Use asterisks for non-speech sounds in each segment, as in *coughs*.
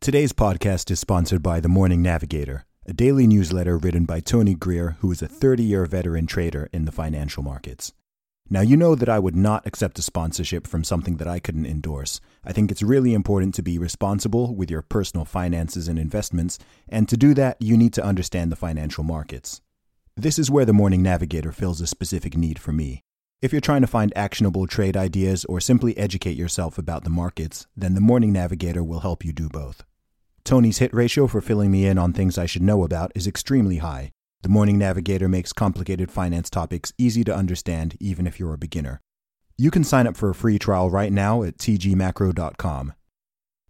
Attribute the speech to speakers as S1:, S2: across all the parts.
S1: Today's podcast is sponsored by The Morning Navigator, a daily newsletter written by Tony Greer, who is a 30 year veteran trader in the financial markets. Now, you know that I would not accept a sponsorship from something that I couldn't endorse. I think it's really important to be responsible with your personal finances and investments, and to do that, you need to understand the financial markets. This is where the Morning Navigator fills a specific need for me. If you're trying to find actionable trade ideas or simply educate yourself about the markets, then the Morning Navigator will help you do both. Tony's hit ratio for filling me in on things I should know about is extremely high. The Morning Navigator makes complicated finance topics easy to understand even if you're a beginner. You can sign up for a free trial right now at tgmacro.com.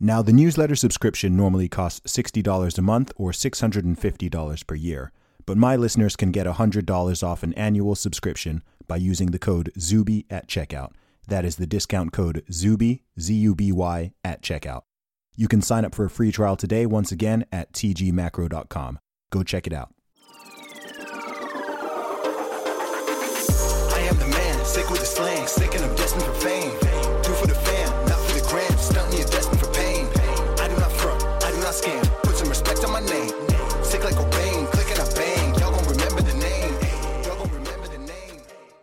S1: Now, the newsletter subscription normally costs $60 a month or $650 per year, but my listeners can get $100 off an annual subscription by using the code ZUBY at checkout. That is the discount code ZUBY, Z U B Y, at checkout. You can sign up for a free trial today once again at tgmacro.com. Go check it out.
S2: I am the man, sick with the slang, sick and I'm destined for fame.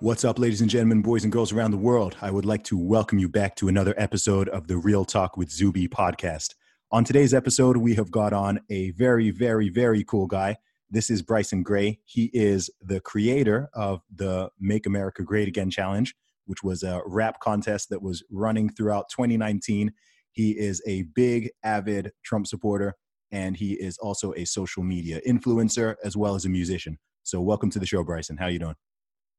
S1: What's up, ladies and gentlemen, boys and girls around the world? I would like to welcome you back to another episode of the Real Talk with Zuby podcast. On today's episode, we have got on a very, very, very cool guy. This is Bryson Gray. He is the creator of the Make America Great Again Challenge, which was a rap contest that was running throughout 2019. He is a big, avid Trump supporter, and he is also a social media influencer as well as a musician. So, welcome to the show, Bryson. How you doing?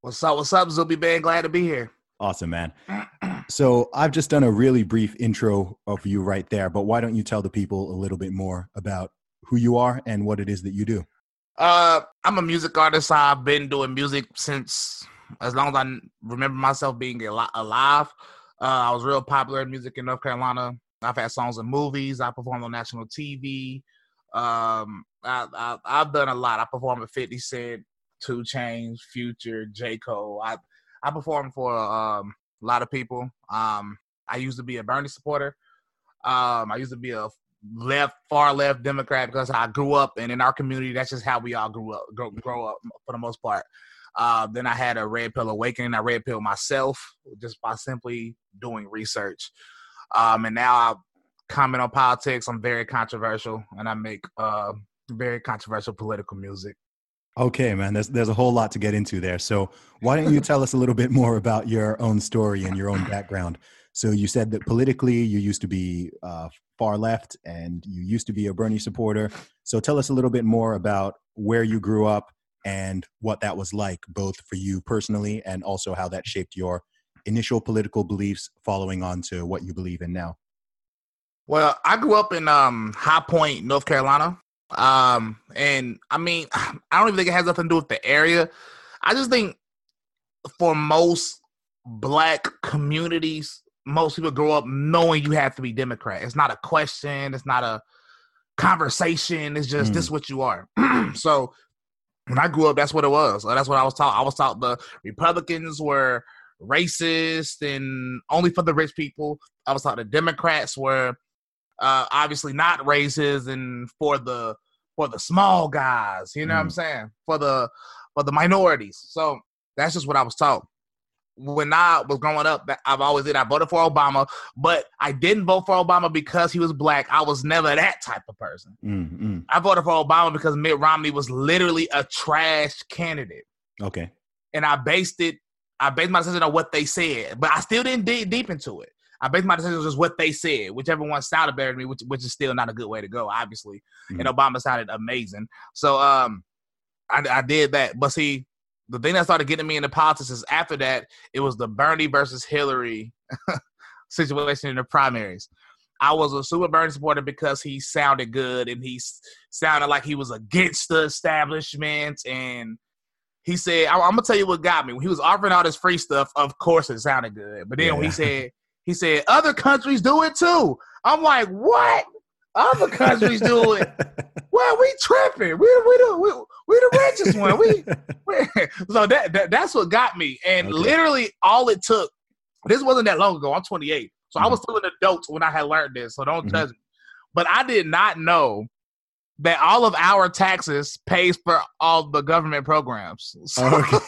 S3: What's up? What's up, Zuby Man? Glad to be here.
S1: Awesome, man. So I've just done a really brief intro of you right there, but why don't you tell the people a little bit more about who you are and what it is that you do?
S3: Uh, I'm a music artist. I've been doing music since as long as I remember myself being alive. Uh, I was real popular in music in North Carolina. I've had songs in movies. I performed on national TV. Um, I, I, I've done a lot. I performed with 50 Cent, 2 Chainz, Future, J. Cole. I I performed for um, a lot of people. Um, I used to be a Bernie supporter. Um, I used to be a left, far left Democrat because I grew up, and in our community, that's just how we all grew up, grow, grow up for the most part. Uh, then I had a red pill awakening. I red pill myself just by simply doing research. Um, and now I comment on politics. I'm very controversial, and I make uh, very controversial political music.
S1: Okay, man, there's there's a whole lot to get into there. So *laughs* why don't you tell us a little bit more about your own story and your own background? So you said that politically you used to be uh, far left and you used to be a Bernie supporter. So tell us a little bit more about where you grew up and what that was like, both for you personally and also how that shaped your initial political beliefs, following on to what you believe in now.
S3: Well, I grew up in um, High Point, North Carolina. Um, and I mean, *sighs* I don't even think it has nothing to do with the area. I just think for most black communities, most people grow up knowing you have to be Democrat. It's not a question, it's not a conversation, it's just
S1: Mm.
S3: this is what you are. *clears throat* so when I grew up, that's what it was. That's what I was taught. I was taught the Republicans were racist and only for the rich people. I was taught the Democrats were uh, obviously not racist and for the for the small guys. You know what I'm saying? For the for the minorities. So that's just what I was taught. when I was growing up, I've always did. I voted for Obama, but I didn't vote for Obama because he was black. I was never that type of person.
S1: Mm-hmm.
S3: I voted for Obama because Mitt Romney was literally a trash candidate,
S1: Okay.
S3: and I based it. I based my decision on what they said, but I still didn't dig deep into it. I based my decision on just what they said, whichever one sounded better to me, which which is still not a good way to go, obviously. And Obama sounded amazing, so um, I, I did that. But see, the thing that started getting me into politics is after that, it was the Bernie versus Hillary *laughs* situation in the primaries. I was a super Bernie supporter because he sounded good and he s- sounded like he was against the establishment. And he said, I- "I'm gonna tell you what got me when he was offering all this free stuff. Of course, it sounded good, but then when he *laughs* said he said other countries do it too. I'm like, what? Other countries do it? *laughs* Well, we tripping. We we the we, we the richest one. We, *laughs* we so that, that that's what got me. And
S1: Okay.
S3: literally all it took. This wasn't that long ago. I'm 28, so I
S1: Mm-hmm.
S3: was still an adult when I had learned this. So don't
S1: Mhm.
S3: judge me. But I did not know that all of our taxes pays for all the government programs. *laughs* So,
S1: okay.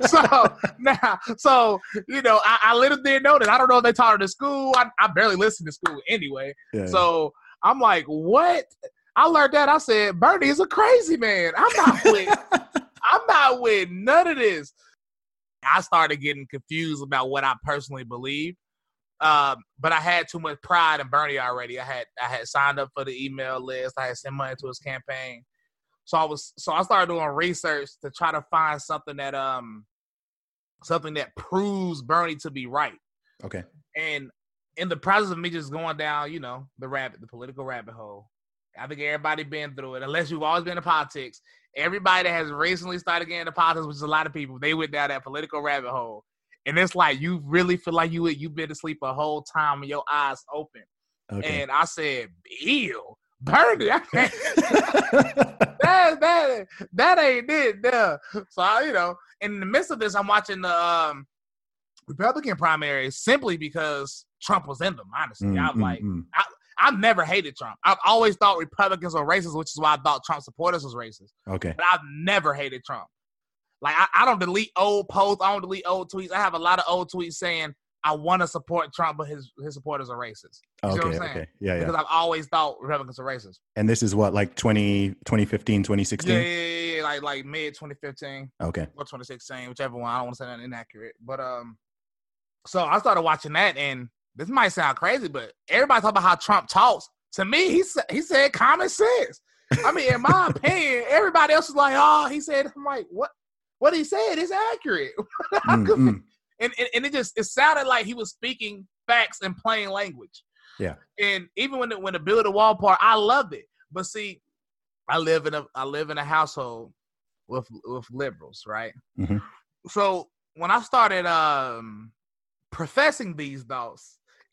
S1: *laughs*
S3: so now, so you know, I, I literally didn't know that. I don't know if they taught it in school. I, I barely listened to school anyway.
S1: Yeah.
S3: So I'm like, what? I learned that. I said, Bernie is a crazy man. I'm not with. *laughs* I'm not with none of this. I started getting confused about what I personally believe. Um, but I had too much pride in Bernie already. I had I had signed up for the email list. I had sent money to his campaign. So I was so I started doing research to try to find something that um something that proves Bernie to be right.
S1: okay.
S3: And in the process of me just going down, you know, the rabbit, the political rabbit hole, I think everybody been through it. Unless you've always been in politics, everybody that has recently started getting into politics, which is a lot of people, they went down that political rabbit hole. And it's like you really feel like you you've been asleep a whole time and your eyes open.
S1: Okay.
S3: And I said, Ew, Bernie. *laughs* *laughs* That that that ain't it. There. So I, you know, in the midst of this, I'm watching the um, Republican primaries simply because Trump was in them. Honestly,
S1: Mm,
S3: I'm
S1: mm,
S3: like,
S1: mm.
S3: I've never hated Trump. I've always thought Republicans were racist, which is why I thought Trump supporters was racist.
S1: okay.
S3: But I've never hated Trump. Like I, I don't delete old posts. I don't delete old tweets. I have a lot of old tweets saying I want to support Trump, but his his supporters are racist. You
S1: Okay.
S3: I'm saying?
S1: Okay. Yeah.
S3: Because
S1: Yeah.
S3: I've always thought Republicans are racist.
S1: And this is what, like 20, 2015, 2016?
S3: Yeah, yeah, yeah, yeah, like like mid 2015
S1: Okay.
S3: or 2016, whichever one. I don't want to say that inaccurate, but um, so I started watching that, and this might sound crazy, but everybody talk about how Trump talks. To me, he said he said common sense. I mean, in my *laughs* opinion, everybody else is like, oh, he said. I'm like, what? What he said is accurate. *laughs*
S1: Mm,
S3: could-
S1: mm.
S3: and, and and it just it sounded like he was speaking facts in plain language.
S1: Yeah.
S3: And even when the, when the build a wall part, I loved it. But see, I live in a I live in a household with with liberals, right?
S1: Mhm.
S3: So when I started um professing these thoughts, *laughs*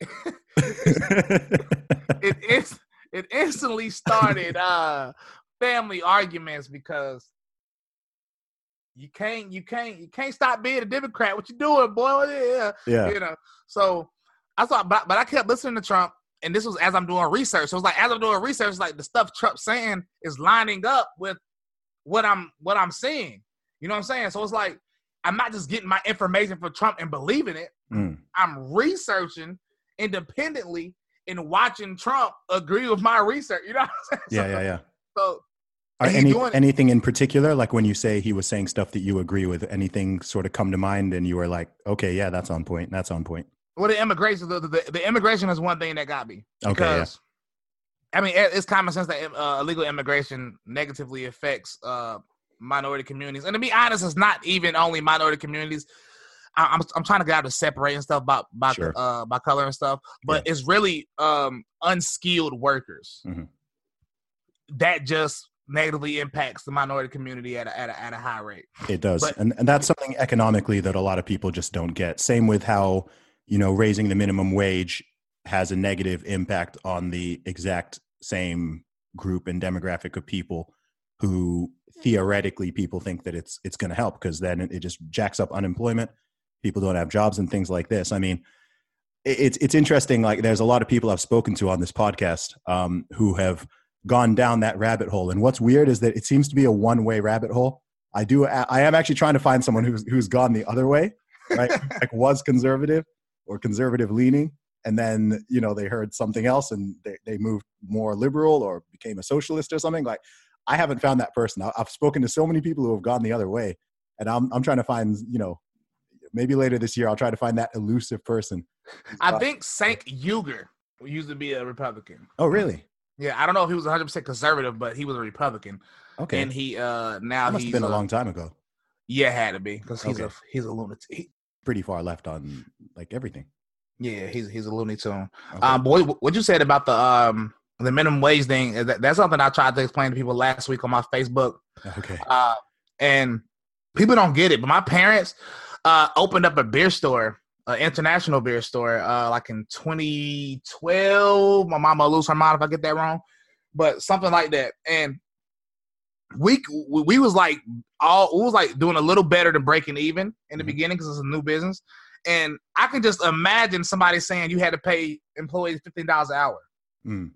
S3: it *laughs* it instantly started uh family arguments because you can't you can't you can't stop being a Democrat. What you doing, boy? Yeah,
S1: yeah.
S3: you know. So I thought, but, but I kept listening to Trump, and this was as I'm doing research. So it's like as I'm doing research, like the stuff Trump's saying is lining up with what I'm what I'm seeing. You know what I'm saying? So it's like I'm not just getting my information from Trump and believing it.
S1: Mm.
S3: I'm researching independently and watching Trump agree with my research. You know what I'm saying?
S1: Yeah. Yeah. Yeah.
S3: So
S1: Are any,
S3: doing
S1: anything in particular, like when you say he was saying stuff that you agree with, anything sort of come to mind and you were like, okay, yeah, that's on point. That's on point.
S3: Well, the immigration, the, the, the immigration is one thing that got me.
S1: Okay, yeah.
S3: Because, I mean, it's common sense that uh, illegal immigration negatively affects uh, minority communities. And to be honest, it's not even only minority communities. I, I'm I'm trying to get out of separating stuff by by
S1: Sure.
S3: uh, by color and stuff, but it's really um, unskilled workers
S1: Mhm.
S3: that just negatively impacts the minority community at a, at a, at a high rate.
S1: It does.
S3: But-
S1: and, and that's something economically that a lot of people just don't get. Same with how, you know, raising the minimum wage has a negative impact on the exact same group and demographic of people who theoretically people think that it's it's going to help because then it just jacks up unemployment people don't have jobs and things like this i mean it's it's interesting like there's a lot of people i've spoken to on this podcast um, who have gone down that rabbit hole and what's weird is that it seems to be a one way rabbit hole I do. I am actually trying to find someone who's who's gone the other way, right? *laughs* like was conservative or conservative leaning, and then you know they heard something else and they, they moved more liberal or became a socialist or something. Like I haven't found that person. I've spoken to so many people who have gone the other way, and I'm I'm trying to find you know maybe later this year I'll try to find that elusive person.
S3: I uh, think Cenk Uygur used to be a Republican.
S1: Oh, really?
S3: Yeah, I don't know if he was 100 percent conservative, but he was a Republican.
S1: Okay.
S3: And he uh now
S1: that must
S3: he's
S1: been a
S3: uh,
S1: long time ago.
S3: Yeah, had to be because he's
S1: Okay.
S3: a he's a lunatic. He-
S1: Pretty far left on like everything.
S3: yeah, he's he's a Looney Tune.
S1: Okay.
S3: Um, boy, what you said about the um the minimum wage thing that, that's something I tried to explain to people last week on my Facebook.
S1: okay.
S3: Uh, and people don't get it, but my parents uh opened up a beer store, an international beer store, uh, like in 2012. My mama will lose her mind if I get that wrong, but something like that. And we we was like all we was like doing a little better than breaking even in the
S1: Mhm.
S3: beginning because it's a new business. And I can just imagine somebody saying you had to pay employees fifteen dollars an hour.
S1: Mm.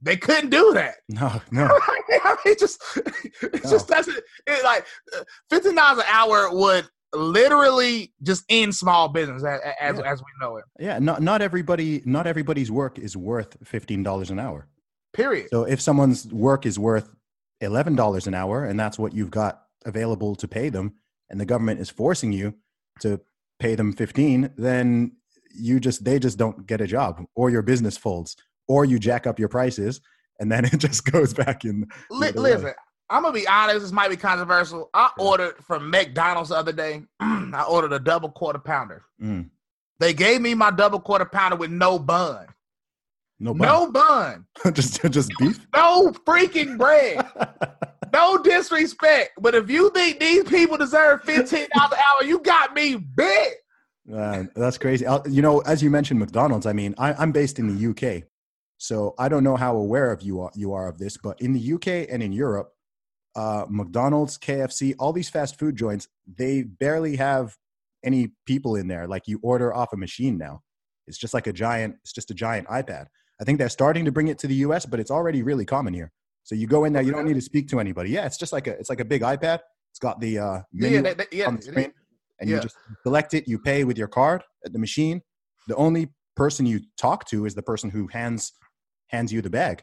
S3: They couldn't do that. *laughs*
S1: No, no. *laughs*
S3: I mean, it just *laughs* it
S1: No.
S3: just doesn't it like uh, fifteen dollars an hour would literally just in small business as as,
S1: Yeah.
S3: as we know it.
S1: Yeah, not not everybody not everybody's work is worth fifteen dollars an hour.
S3: Period.
S1: So if someone's work is worth eleven dollars an hour and that's what you've got available to pay them, and the government is forcing you to pay them fifteen, then you just they just don't get a job, or your business folds, or you jack up your prices, and then *laughs* it just goes back in.
S3: Li-
S1: either way.
S3: I'm gonna be honest. This might be controversial. I ordered from McDonald's the other day. *clears throat* I ordered a double quarter pounder.
S1: Mm.
S3: They gave me my double quarter pounder with no bun.
S1: No, bun.
S3: No bun. *laughs*
S1: just just beef.
S3: No freaking bread. *laughs* no disrespect. But if you think these people deserve $15 an hour, you got me big.
S1: Uh, that's crazy. Uh, You know, as you mentioned, McDonald's. I mean, I, I'm based in the UK, so I don't know how aware of you are, you are of this, but in the UK and in Europe, uh, McDonald's, KFC, all these fast food joints, they barely have any people in there. Like you order off a machine now. It's just like a giant. It's just a giant iPad. I think they're starting to bring it to the US, but it's already really common here. So you go in there, you don't need to speak to anybody. Yeah, it's just like a it's like a big iPad. It's got the uh, menu
S3: Yeah, yeah,
S1: on the screen, and
S3: Yeah.
S1: you just select it. You pay with your card at the machine. The only person you talk to is the person who hands hands you the bag.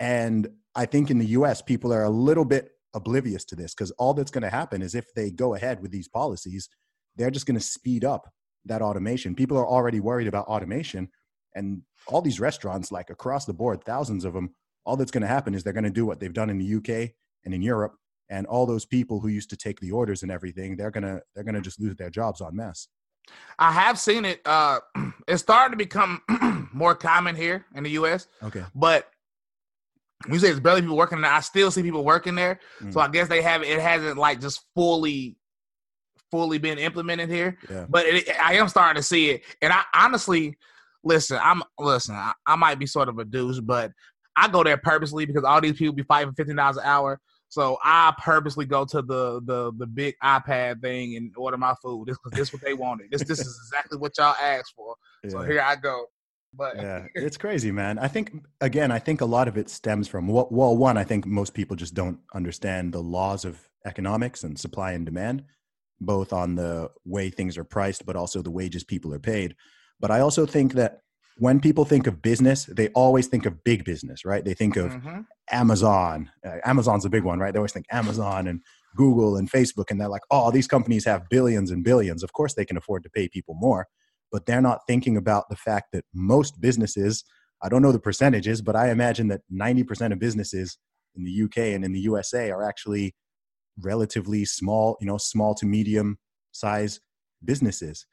S1: And I think in the U.S. people are a little bit oblivious to this because all that's going to happen is if they go ahead with these policies, they're just going to speed up that automation. People are already worried about automation, and all these restaurants, like across the board, thousands of them. All that's going to happen is they're going to do what they've done in the UK and in Europe, and all those people who used to take the orders and everything, they're gonna they're gonna just lose their jobs en masse.
S3: I have seen it. Uh, *clears throat* it's starting to become *clears throat* more common here in the U.S.
S1: Okay.
S3: But you say it's barely people working there. I still see people working there. So
S1: Mm.
S3: I guess they have it hasn't like just fully, fully been implemented here.
S1: Yeah.
S3: But it, I am starting to see it. And I honestly, listen, I'm listen. I, I might be sort of a douche, but I go there purposely because all these people be fighting for fifteen dollars an hour. So I purposely go to the the the big iPad thing and order my food. This this what they wanted. This this is exactly what y'all asked for. So here I go. But *laughs*
S1: yeah, it's crazy, man. I think again, I think a lot of it stems from well, well, one, I think most people just don't understand the laws of economics and supply and demand, both on the way things are priced, but also the wages people are paid. But I also think that when people think of business, they always think of big business, right? They think of
S3: Mhm.
S1: Amazon. Uh, Amazon's a big one, right? They always think Amazon and Google and Facebook, and they're like, oh, these companies have billions and billions. Of course, they can afford to pay people more, but they're not thinking about the fact that most businesses, I don't know the percentages, but I imagine that 90% of businesses in the UK and in the USA are actually relatively small, you know, small to medium size businesses.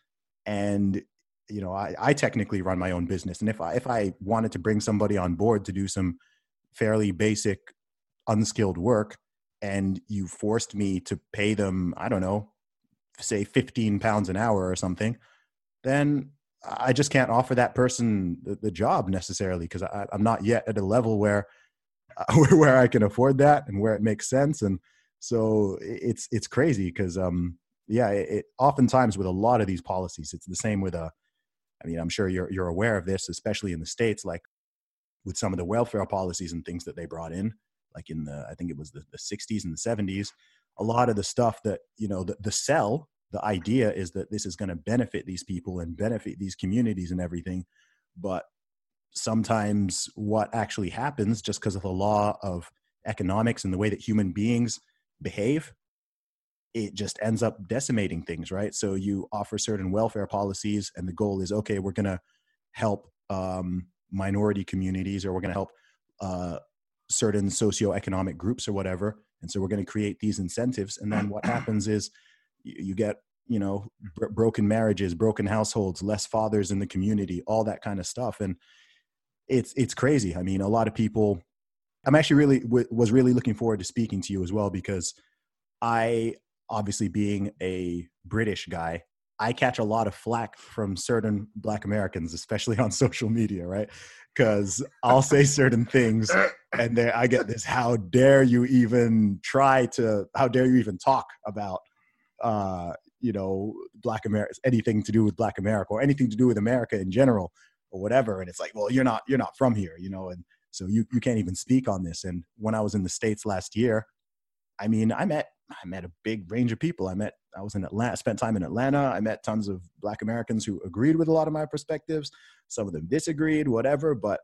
S1: And you know, I, I technically run my own business, and if I if I wanted to bring somebody on board to do some fairly basic, unskilled work, and you forced me to pay them, I don't know, say fifteen pounds an hour or something, then I just can't offer that person the, the job necessarily because I'm not yet at a level *laughs* where where I can afford that and where it makes sense. And so it's it's crazy because um yeah, it, it oftentimes with a lot of these policies, it's the same with a. I mean, I'm sure you're you're aware of this, especially in the states, like with some of the welfare policies and things that they brought in, like in the I think it was the, the 60s and the 70s. A lot of the stuff that you know the, the the idea is that this is going to benefit these people and benefit these communities and everything but sometimes what actually happens just because of the law of economics and the way that human beings behave it just ends up decimating things right? So you offer certain welfare policies and the goal is okay we're going to help um, minority communities or we're going to help uh, certain socioeconomic groups or whatever and so we're going to create these incentives and then what happens is you, you get you know mm-hmm. br- broken marriages broken households less fathers in the community all that kind of stuff and it's it's crazy. I mean a lot of people i'm actually really w- was really looking forward to speaking to you as well because i obviously being a british guy i catch a lot of flack from certain black americans especially on *laughs* social media right? Because i'll say certain things and then i get this how dare you even try to how dare you even talk about uh you know black america anything to do with black america or anything to do with america in general or whatever. And it's like well you're not you're not from here you know and so you you can't even speak on this. And when i was in the states last year i mean i met i met a big range of people. I met i was in atlanta spent time in atlanta. I met tons of black americans who agreed with a lot of my perspectives. Some of them disagreed whatever but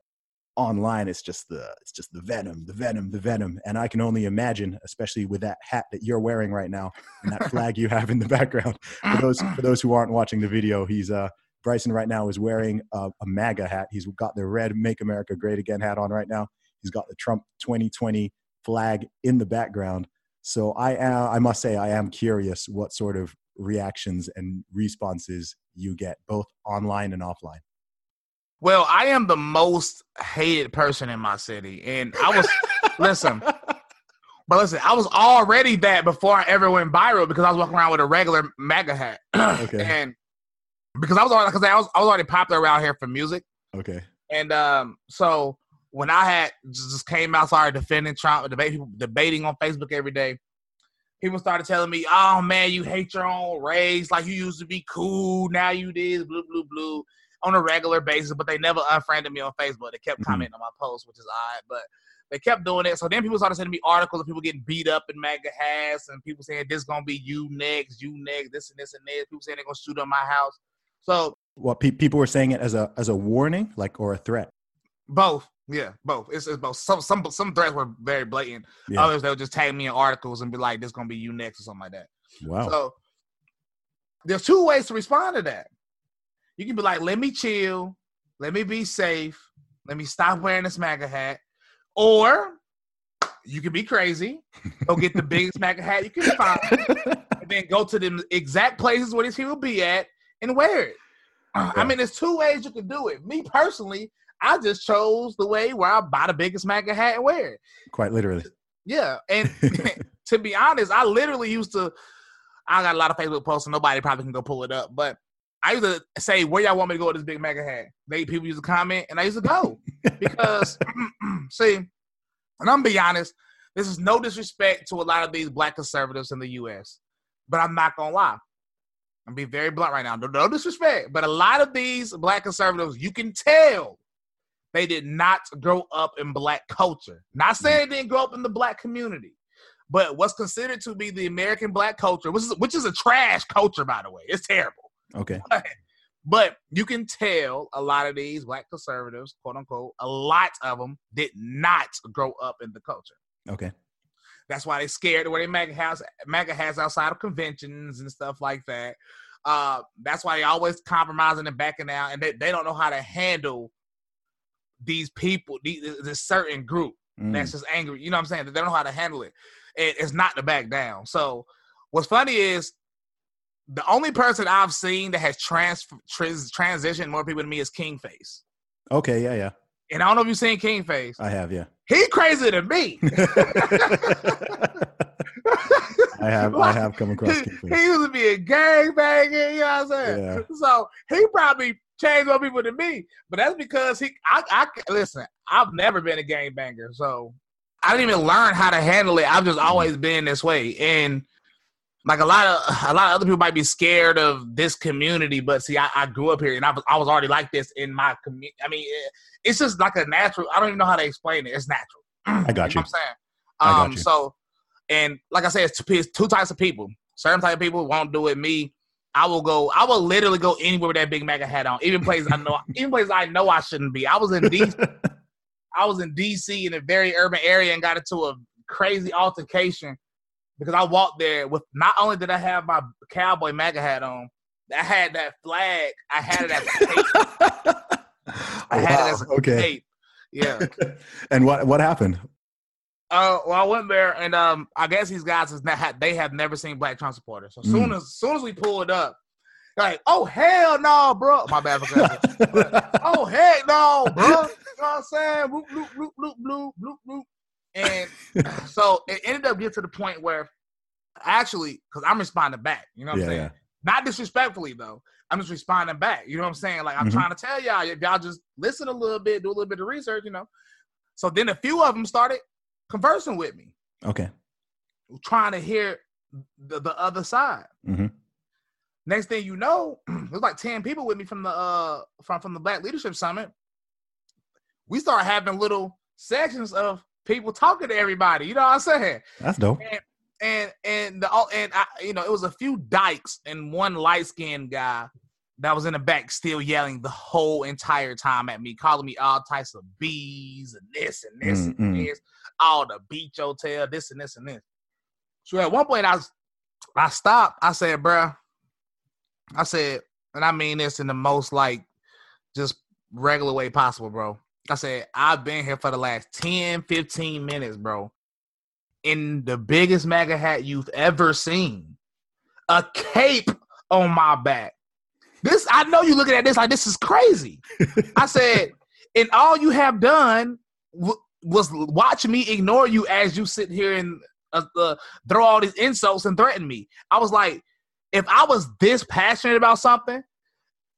S1: online it's just the it's just the venom the venom the venom. And i can only imagine especially with that hat that you're wearing right now and that flag you have in the background for those for those who aren't watching the video he's uh bryson right now is wearing a, a maga hat. He's got the red make america great again hat on right now. He's got the trump 2020 flag in the background. So i am i must say i am curious what sort of reactions and responses you get both online and offline
S3: Well, I am the most hated person in my city, and I was listen. But listen, I was already that before I ever went viral because I was walking around with a regular MAGA hat, *clears throat*
S1: Okay.
S3: and because I was already because I was I was already popular around here for music,
S1: okay
S3: and um, so when I had just came out, started defending Trump, debate debating on Facebook every day. People started telling me, "Oh man, you hate your own race. Like you used to be cool, now you this, blue, blue, blue." On a regular basis, but they never unfriended me on Facebook. They kept
S1: Mhm.
S3: commenting on my posts, which is odd, but they kept doing it. So then people started sending me articles of people getting beat up in MAGA hats and people saying this is gonna be you next, you next, this and this and this. People saying they're gonna shoot up my house. So
S1: what pe- people were saying it as a as a warning like or a threat
S3: both, yeah, both. It's, it's both. Some some some threats were very blatant.
S1: Yeah.
S3: Others they'll just tag me in articles and be like, "This is gonna be you next" or something like that.
S1: wow
S3: So there's two ways to respond to that. You can be like, "Let me chill, let me be safe, let me stop wearing this MAGA hat," or you can be crazy, go get the *laughs* biggest MAGA hat you can find, and then go to the exact places where these people be at and wear it. Uh, I mean, there's two ways you can do it. Me personally, I just chose the way where I buy the biggest MAGA hat and wear it.
S1: quite literally
S3: Yeah, and *laughs* *laughs* to be honest, I literally used to. I got a lot of Facebook posts, and nobody probably can go pull it up. But I used to say, "Where y'all want me to go with this big MAGA hat?" They people used to comment, and I used to go *laughs* because *clears throat* see, and I'm be honest. This is no disrespect to a lot of these black conservatives in the U.S., but I'm not gonna lie. I'm being very blunt right now. No, no disrespect, but a lot of these black conservatives, you can tell they did not grow up in black culture. Not mm-hmm. saying they didn't grow up in the black community, but what's considered to be the American black culture, which is which is a trash culture, by the way. It's terrible.
S1: Okay *laughs*
S3: But you can tell a lot of these black conservatives, quote unquote, a lot of them did not grow up in the culture.
S1: okay
S3: That's why they scared where they MAGA has MAGA has outside of conventions and stuff like that. Uh, that's why they always compromising and backing out, and they, they don't know how to handle these people, these, this certain group
S1: Mm.
S3: that's just angry. You know what I'm saying? They don't know how to handle it. it. It's not to back down. So what's funny is the only person I've seen that has trans, trans transitioned more people to me is King Face.
S1: okay yeah yeah
S3: And I don't know if you've seen King Face.
S1: i have yeah
S3: He crazy than me. *laughs*
S1: i have i have come across
S3: he, used to be a gangbanging, you know what I'm saying?
S1: Yeah.
S3: So he probably changed more people than me, but that's because he. I, I listen. I've never been a gangbanger, so I didn't even learn how to handle it. I've just
S1: Mm-hmm.
S3: always been this way, and like a lot of a lot of other people might be scared of this community, but see, I, I grew up here, and I was I was already like this in my community. I mean, it, it's just like a natural. I don't even know how to explain it. It's natural. *clears throat*
S1: I got
S3: know
S1: you.
S3: what I'm saying?
S1: I got
S3: Um,
S1: you.
S3: so, and like I said, it's two, it's two types of people. Certain type of people won't do it. Me, I will go. I will literally go anywhere with that big MAGA hat on, even places I know, *laughs* even places I know I shouldn't be. I was in DC. *laughs* I was in DC in a very urban area and got into a crazy altercation because I walked there with. Not only did I have my cowboy MAGA hat on, I had that flag. I had it as a tape. *laughs* I had
S1: Wow,
S3: it as a
S1: okay.
S3: tape. Yeah. *laughs*
S1: and what what happened?
S3: Uh, well, I went there, and um, I guess these guys is not they have never seen black Trump supporters. So soon
S1: Mm.
S3: as soon as we pulled up, they're like, oh hell no, bro. My bad for *laughs* oh heck no, bro. You know what I'm saying? Bloop, bloop, bloop, bloop, bloop, bloop, bloop. And *laughs* so it ended up getting to the point where actually, because I'm responding back, you know what
S1: Yeah,
S3: I'm saying?
S1: yeah.
S3: Not disrespectfully though. I'm just responding back. You know what I'm saying? Like I'm
S1: Mhm.
S3: trying to tell y'all, if y'all just listen a little bit, do a little bit of research, you know. So then a few of them started conversing with me,
S1: okay.
S3: trying to hear the, the other side.
S1: Mhm.
S3: Next thing you know, *clears throat* there's like 10 people with me from the uh from, from the Black Leadership Summit. We start having little sections of people talking to everybody. You know what I'm saying?
S1: That's dope.
S3: and and the oh, and I, you know it was a few dykes and one light skinned guy that was in the back still yelling the whole entire time at me, calling me all types of bees and this and this
S1: Mm,
S3: and this, all the beach hotel, this and this and this. So at one point I was, I stopped. I said, "Bruh," I said, and I mean this in the most like just regular way possible, bro. I said, I've been here for the last 10, 15 minutes, bro in the biggest MAGA hat you've ever seen, a cape on my back. This, I know you looking at this like this is crazy. I *laughs* said, and all you have done w- was watch me ignore you as you sit here and uh, uh, throw all these insults and threaten me. I was like, if I was this passionate about something,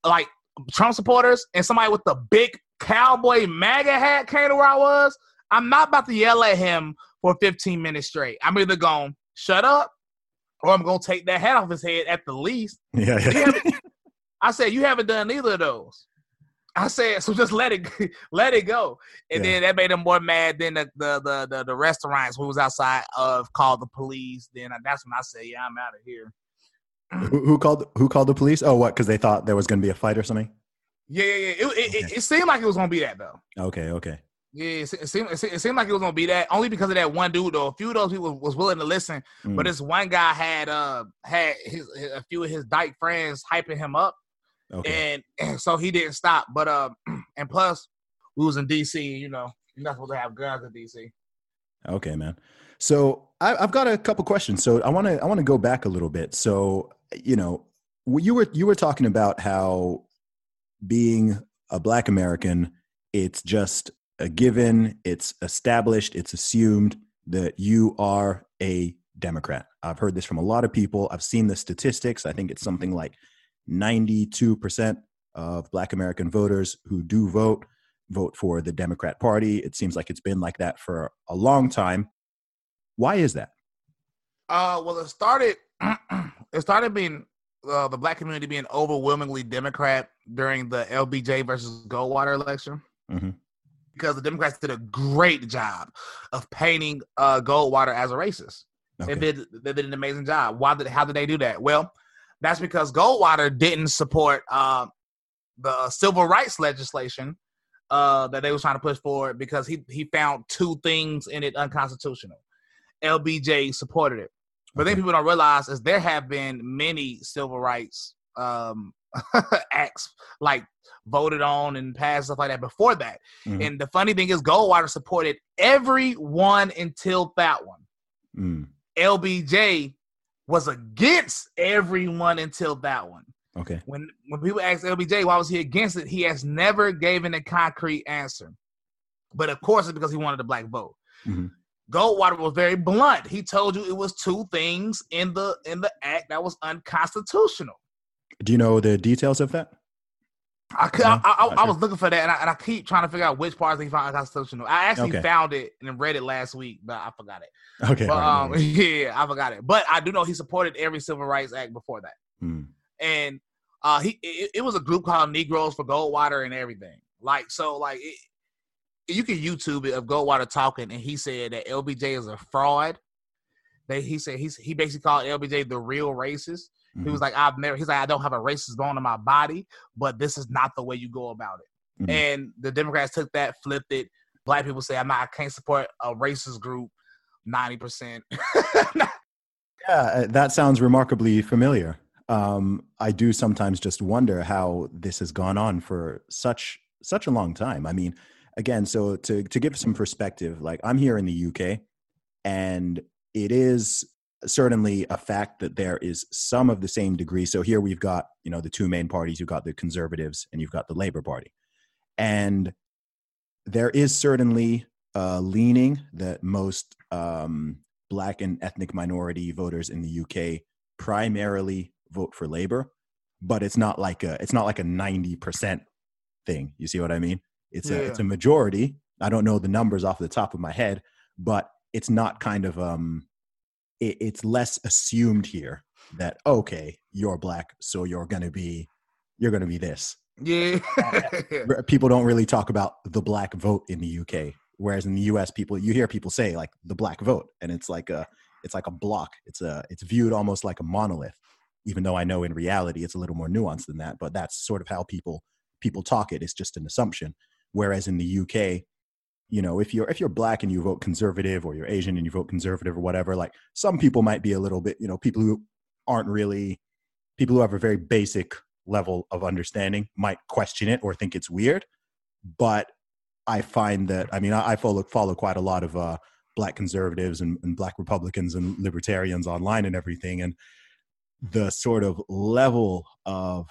S3: like Trump supporters and somebody with the big cowboy MAGA hat came to where I was, I'm not about to yell at him for 15 minutes straight. I'm either going to shut up or I'm going to take that hat off his head at the least. *laughs*
S1: Yeah, yeah.
S3: I said, you haven't done either of those. I said, so just let it *laughs* let it go. And
S1: Yeah.
S3: then that made him more mad than the the the the, the restaurants who was outside of called the police. Then that's when I said, yeah, I'm out of here.
S1: who, who called who called the police? Oh, what? Because they thought there was going to be a fight or something.
S3: Yeah, yeah, yeah. It, it, it, it seemed like it was gonna be that though.
S1: Okay, okay.
S3: Yeah, it, it seemed it seemed like it was gonna be that only because of that one dude though. A few of those people was willing to listen,
S1: Mm.
S3: but this one guy had uh had his a few of his dyke friends hyping him up,
S1: okay.
S3: and, and so he didn't stop. But uh, *clears throat* and plus we was in DC, you know, you're not supposed to have guns in DC.
S1: Okay, man. So I, I've got a couple questions. So I want to I want to go back a little bit. So you know, you were you were talking about how being a Black American, it's just a given, it's established, it's assumed that you are a Democrat. I've heard this from a lot of people. I've seen the statistics. I think it's something like ninety two percent of Black American voters who do vote vote for the Democrat Party. It seems like it's been like that for a long time. Why is that?
S3: Uh, well, it started. *clears throat* it started being uh, the black community being overwhelmingly Democrat during the LBJ versus Goldwater election
S1: Mhm.
S3: because the Democrats did a great job of painting uh, Goldwater as a racist. They did. They did an amazing job. Why did? How did they do that? Well, that's because Goldwater didn't support uh, the civil rights legislation uh, that they was trying to push forward because he he found two things in it unconstitutional. LBJ supported it, but then people don't realize is there have been many civil rights um, *laughs* acts like voted on and passed stuff like that before that.
S1: Mhm.
S3: And the funny thing is, Goldwater supported every one until that one.
S1: Mm.
S3: LBJ was against everyone until that one.
S1: Okay.
S3: When when people ask LBJ why was he against it, he has never given a concrete answer. But of course, it's because he wanted a black vote.
S1: Mhm.
S3: Goldwater was very blunt. He told you it was two things in the in the act that was unconstitutional.
S1: Do you know the details of that?
S3: I, cou-
S1: No,
S3: I, I, I
S1: sure.
S3: was looking for that, and I, and I keep trying to figure out which parts he found unconstitutional. I actually
S1: Okay.
S3: found it and read it last week, but I forgot it.
S1: Okay.
S3: But,
S1: all right, no
S3: um, *laughs* yeah, I forgot it. But I do know he supported every civil rights act before that.
S1: Mm.
S3: and uh he it, it was a group called Negroes for Goldwater and everything. Like so, like it, you can YouTube it of Goldwater talking, and he said that LBJ is a fraud. They he said he's he basically called LBJ the real racist, He
S1: Mhm.
S3: was like, I've never. He's like, I don't have a racist bone in my body, but this is not the way you go about it.
S1: Mhm.
S3: And the Democrats took that, flipped it. Black people say, I'm not. I can't support a racist group. Ninety percent. *laughs*
S1: Yeah, uh, that sounds remarkably familiar. Um, I do sometimes just wonder how this has gone on for such such a long time. I mean, again, so to to give some perspective, like I'm here in the UK, and it is certainly a fact that there is some of the same degree. So here we've got you know the two main parties. You've got the Conservatives and you've got the Labour Party, and there is certainly a leaning that most um, black and ethnic minority voters in the UK primarily vote for Labour, but it's not like a it's not like a ninety percent thing. You see what I mean? It's a it's a majority. I don't know the numbers off the top of my head, but it's not kind of um it, it's less assumed here that okay you're black so you're gonna be you're gonna be this
S3: yeah. *laughs*
S1: People don't really talk about the black vote in the UK. Whereas in the US, people you hear people say like the black vote, and it's like a it's like a block. It's a it's viewed almost like a monolith, even though I know in reality it's a little more nuanced than that. But that's sort of how people people talk it. It's just an assumption. Whereas in the UK, you know, if you're if you're black and you vote conservative, or you're Asian and you vote conservative, or whatever, like some people might be a little bit, you know, people who aren't really people who have a very basic level of understanding might question it or think it's weird. But i find that i mean i, I follow follow quite a lot of uh, black conservatives and, and black republicans and libertarians online and everything. And the sort of level of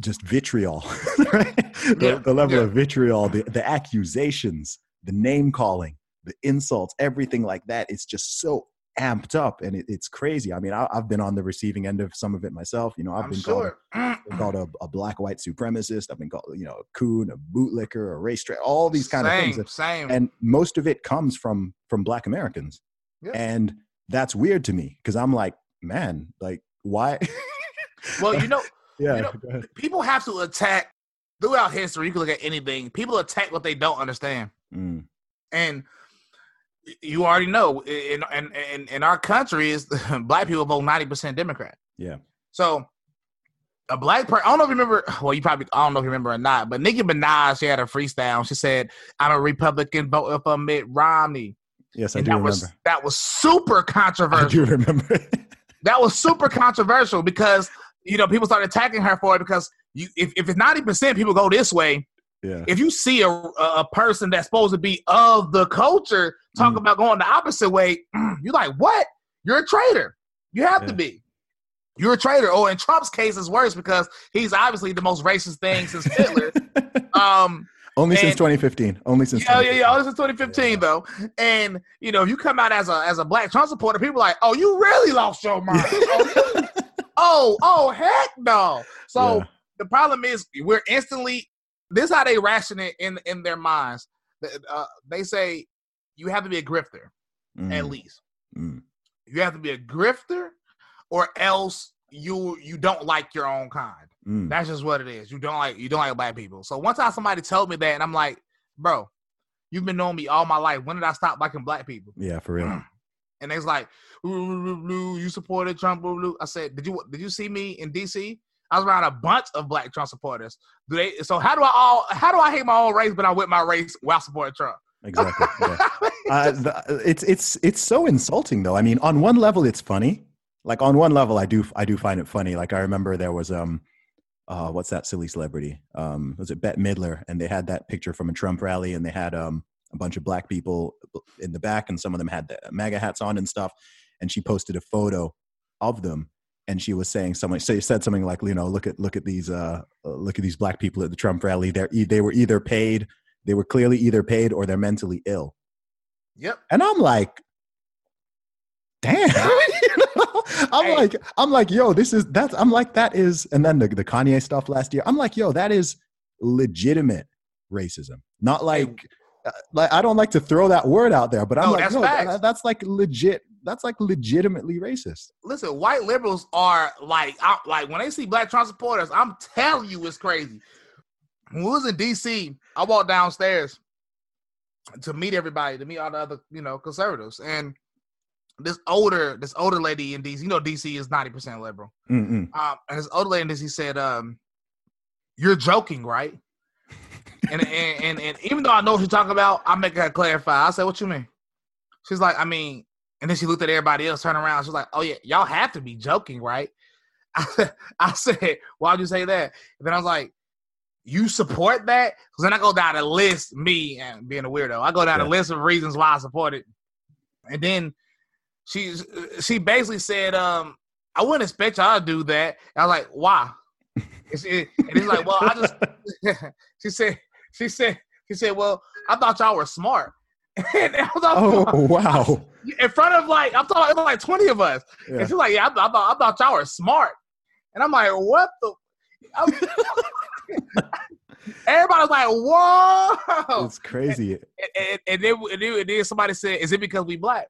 S1: just vitriol *laughs* right? the,
S3: Yeah,
S1: the level
S3: yeah.
S1: of vitriol the, the accusations the name calling the insults everything like that it's just so amped up and it, it's crazy i mean I, i've been on the receiving end of some of it myself you know i've
S3: I'm
S1: been called
S3: sure. *clears throat*
S1: been called a, a black white supremacist. I've been called, you know, a coon, a bootlicker, a race tra all these kind of things.
S3: Same.
S1: And most of it comes from from black Americans.
S3: Yeah.
S1: And that's weird to me because I'm like, man, like why? *laughs*
S3: well, you know,
S1: yeah.
S3: you *laughs* know- people have to attack throughout history. You can look at anything. People attack what they don't understand.
S1: Mm,
S3: and you already know in in in, in our country is *laughs* black people vote 90% democrat
S1: yeah.
S3: so a black person i don't know if you remember *sighs* well you probably i don't know if you remember or not but nicki minaj she had a freestyle she said i'm a republican vote for mitt romney
S1: Yes, I
S3: and
S1: do
S3: that
S1: remember.
S3: was that was super *laughs*
S1: I
S3: controversial
S1: do remember.
S3: that was super controversial because you know people started attacking her for it because you if, if it's 90% people go this way
S1: yeah.
S3: if you see a, a person that's supposed to be of the culture talk
S1: Mm.
S3: about going the opposite way, *clears throat* you're like, what? You're a traitor. You have to be. You're a traitor. Oh, in Trump's case, it's worse because he's obviously the most racist thing since Hitler. *laughs* um,
S1: Only since
S3: and-
S1: 2015. Only since
S3: yeah, yeah, yeah.
S1: 2015.
S3: This is 2015 though, and you know, if you come out as a as a black Trump supporter, people are like, oh, you really lost your mind. *laughs* oh? Oh, oh, heck no. So
S1: Yeah.
S3: the problem is we're instantly this is how they ration it in in their minds. Uh, they say you have to be a grifter at
S1: Mm,
S3: least.
S1: mm.
S3: You have to be a grifter, or else you you don't like your own kind.
S1: Mm.
S3: That's just what it is. You don't like you don't like black people. So one time somebody told me that, and I'm like, bro, you've been knowing me all my life. When did I stop liking black people?
S1: Yeah, for real. *clears throat*
S3: And they was like, "Ooh, ooh, ooh, ooh, you supported Trump. ooh, ooh." I said, did you did you see me in D.C.? I was around a bunch of black Trump supporters. Do they? So how do I all? How do I hate my own race, but I with my race while supporting Trump?
S1: Exactly. Yeah. *laughs* uh, the, it's it's it's so insulting though. I mean, on one level, it's funny. Like on one level, I do I do find it funny. Like I remember there was um, uh, what's that silly celebrity? Um, was it Bette Midler? And they had that picture from a Trump rally, and they had um a bunch of black people in the back, and some of them had the MAGA hats on and stuff. And she posted a photo of them, and she was saying something. So said something like, you know, look at look at these uh look at these black people at the Trump rally. They're e- they were either paid, they were clearly either paid or they're mentally ill.
S3: yep.
S1: And I'm like, damn. *laughs* You know? I'm
S3: Hey.
S1: like, I'm like, yo, this is that's I'm like, that is, and then the, the Kanye stuff last year. I'm like, yo, that is legitimate racism. Not like like I don't like to throw that word out there, but I'm
S3: No,
S1: like,
S3: that's
S1: no, that's like legit. That's like legitimately racist.
S3: Listen, white liberals are like, I, like when they see black Trump supporters, I'm telling you, it's crazy. When we was in D.C., I walked downstairs to meet everybody, to meet all the other, you know, conservatives, and this older this older lady in DC. You know, DC is ninety percent liberal. Um, and this older lady in DC said, um, "You're joking, right?" And, and and and even though I know what she's talking about, I make her clarify. I said, "What you mean?" She's like, "I mean," and then she looked at everybody else, turned around. She's like, "Oh yeah, y'all have to be joking, right?" *laughs* I, said, "Why'd you say that?" And then I was like, "You support that?" Because then I go down the list, me and being a weirdo, I go down
S1: Yeah.
S3: the list of reasons why I support it, and then she she basically said, um, "I wouldn't expect y'all to do that." And I was like, "Why?" And, she, and he's like, "Well, I just." *laughs* she said, "She said, she said, well, I thought y'all were smart." *laughs* and I was like,
S1: Oh *laughs* wow.
S3: in front of like I'm talking about like 20 of us.
S1: Yeah.
S3: And she's like, yeah, I, thought- I, thought, I thought y'all were smart. And I'm like, what the? I'm- Everybody was like, whoa.
S1: It's crazy.
S3: And, and, and, then, and, then, and then somebody said, is it because we black?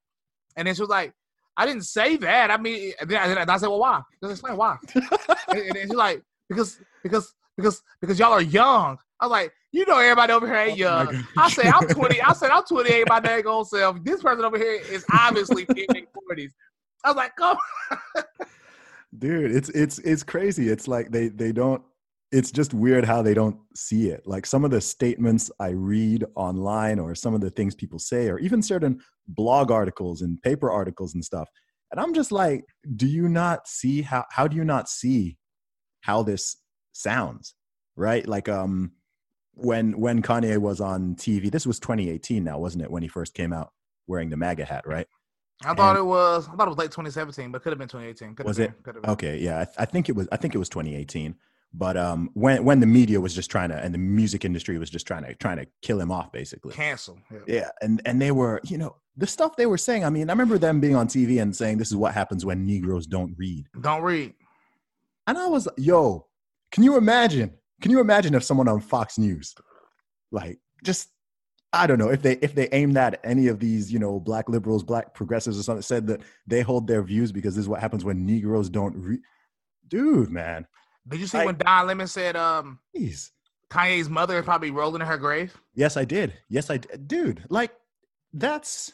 S3: And then she was like, I didn't say that. I mean, and then I, and I said, well, why? Just explain why. and, and then she's like, because, because, because, because y'all are young. I was like, you know, everybody over here ain't
S1: Oh
S3: young. I said, I'm 20. I said, I'm 28 my dang old self. This person over here is obviously in their 40s. I was like, come
S1: dude it's it's it's crazy it's like they they don't it's just weird how they don't see it like some of the statements i read online or some of the things people say or even certain blog articles and paper articles and stuff and i'm just like do you not see how how do you not see how this sounds right like um when when kanye was on tv this was 2018 now wasn't it when he first came out wearing the maga hat right
S3: I thought
S1: And-
S3: it was. I thought it was late 2017, but could have been 2018. Could
S1: Was it?
S3: Been, could been.
S1: Okay, yeah, I, th- I think it was. I think it was 2018. But um, when when the media was just trying to, and the music industry was just trying to trying to kill him off, basically.
S3: Cancel. Yeah.
S1: Yeah, and and they were, you know, the stuff they were saying. I mean, I remember them being on TV and saying, "This is what happens when Negroes don't read."
S3: Don't read.
S1: And I was, yo, can you imagine? Can you imagine if someone on Fox News, like, just I don't know if they if they aimed at any of these, you know, black liberals, black progressives, or something, said that they hold their views because this is what happens when Negroes don't read. Dude, man,
S3: Did you see
S1: Like-
S3: when Don Lemon said um
S1: Jeez.
S3: Kanye's mother is probably rolling in her grave?
S1: Yes, I did. Yes, I did. Dude, like that's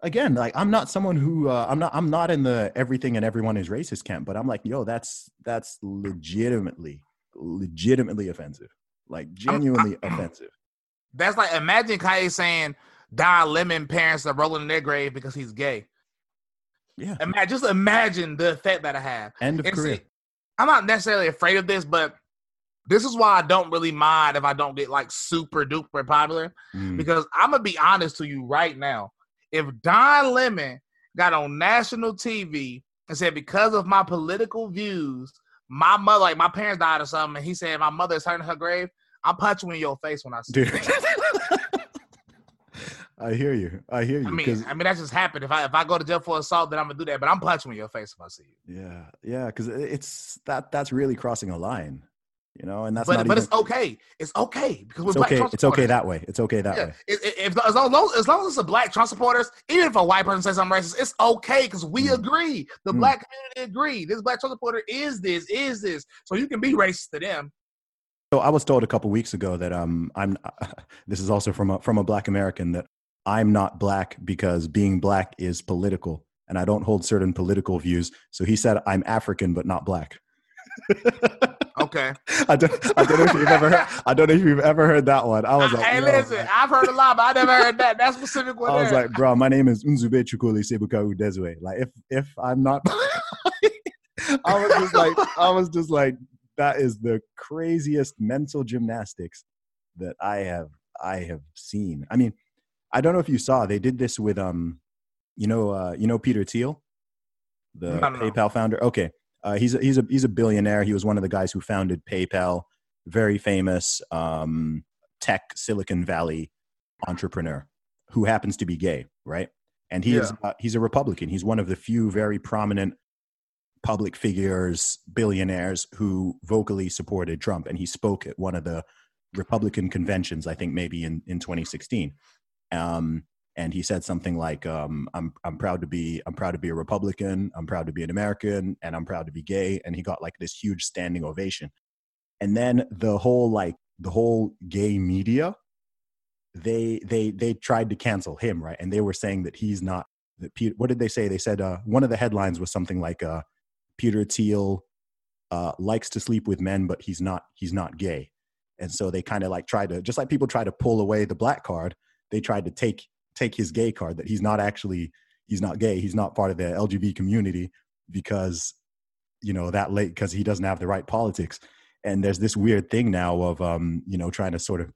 S1: again, like I'm not someone who uh, I'm not I'm not in the everything and everyone is racist camp, but I'm like, yo, that's that's legitimately legitimately offensive. Like genuinely offensive.
S3: That's like imagine Kanye saying Don Lemon parents are rolling in their grave because he's gay.
S1: Yeah.
S3: Imagine, just imagine the effect that I have.
S1: End of
S3: And
S1: career.
S3: see, I'm not necessarily afraid of this, but this is why I don't really mind if I don't get like super duper popular.
S1: Mm.
S3: Because I'm gonna be honest to you right now. If Don Lemon got on national TV and said because of my political views, my mother, like my parents died or something, and he said my mother is hurting her grave, I'm punching you in your face when I see
S1: Dude.
S3: it. *laughs*
S1: I hear you. I hear you.
S3: I mean,
S1: 'cause-
S3: I mean that just happened. If I if I go to jail for assault, then I'm gonna do that. But I'm punching you in your face if I see you.
S1: yeah, yeah, because it's that that's really crossing a line, you know, and that's
S3: but but
S1: even,
S3: it's okay. It's okay because we're
S1: it's okay. It's okay that way. It's okay that
S3: Yeah,
S1: way.
S3: if, if, as, long, as long as a black Trump supporters, even if a white person says something racist, it's okay because we
S1: Mm.
S3: agree. The
S1: Mm.
S3: black community agree. This black Trump supporter is this, is this. So you can be racist to them.
S1: So I was told a couple weeks ago that um I'm *laughs* this is also from a from a black American that I'm not black because being black is political and I don't hold certain political views. So he said I'm African but not black. *laughs*
S3: Okay. *laughs*
S1: I don't I don't know if you've ever heard, I don't know if you've ever heard that one. I was like,
S3: hey, listen,
S1: man.
S3: I've heard a lot, but I never heard that. That specific one. *laughs*
S1: I was
S3: there.
S1: like, bro, my name is Nzube Chukuli Sebuka Udezwe. Like if if I'm not *laughs* I was just like I was just like that is the craziest mental gymnastics that I have I have seen. I mean, I don't know if you saw they did this with um you know uh you know Peter Thiel, the. PayPal founder. Okay. Uh, he's a, he's a he's a billionaire. He was one of the guys who founded PayPal. Very famous um, tech Silicon Valley entrepreneur who happens to be gay, right? And he is uh, he's a Republican. He's one of the few very prominent public figures, billionaires who vocally supported Trump. And he spoke at one of the Republican conventions, I think maybe in in 2016. Um, and he said something like, um, "I'm I'm proud to be I'm proud to be a Republican. I'm proud to be an American, and I'm proud to be gay." And he got like this huge standing ovation. And then the whole like the whole gay media, they they they tried to cancel him, right? And they were saying that he's not that Peter, what did they say? They said uh, one of the headlines was something like uh, Peter Thiel uh, likes to sleep with men, but he's not he's not gay. And so they kind of like tried to just like people try to pull away the black card, they tried to take take his gay card that he's not actually he's not gay, he's not part of the lgb community because you know that late because he doesn't have the right politics. And there's this weird thing now of um, you know trying to sort of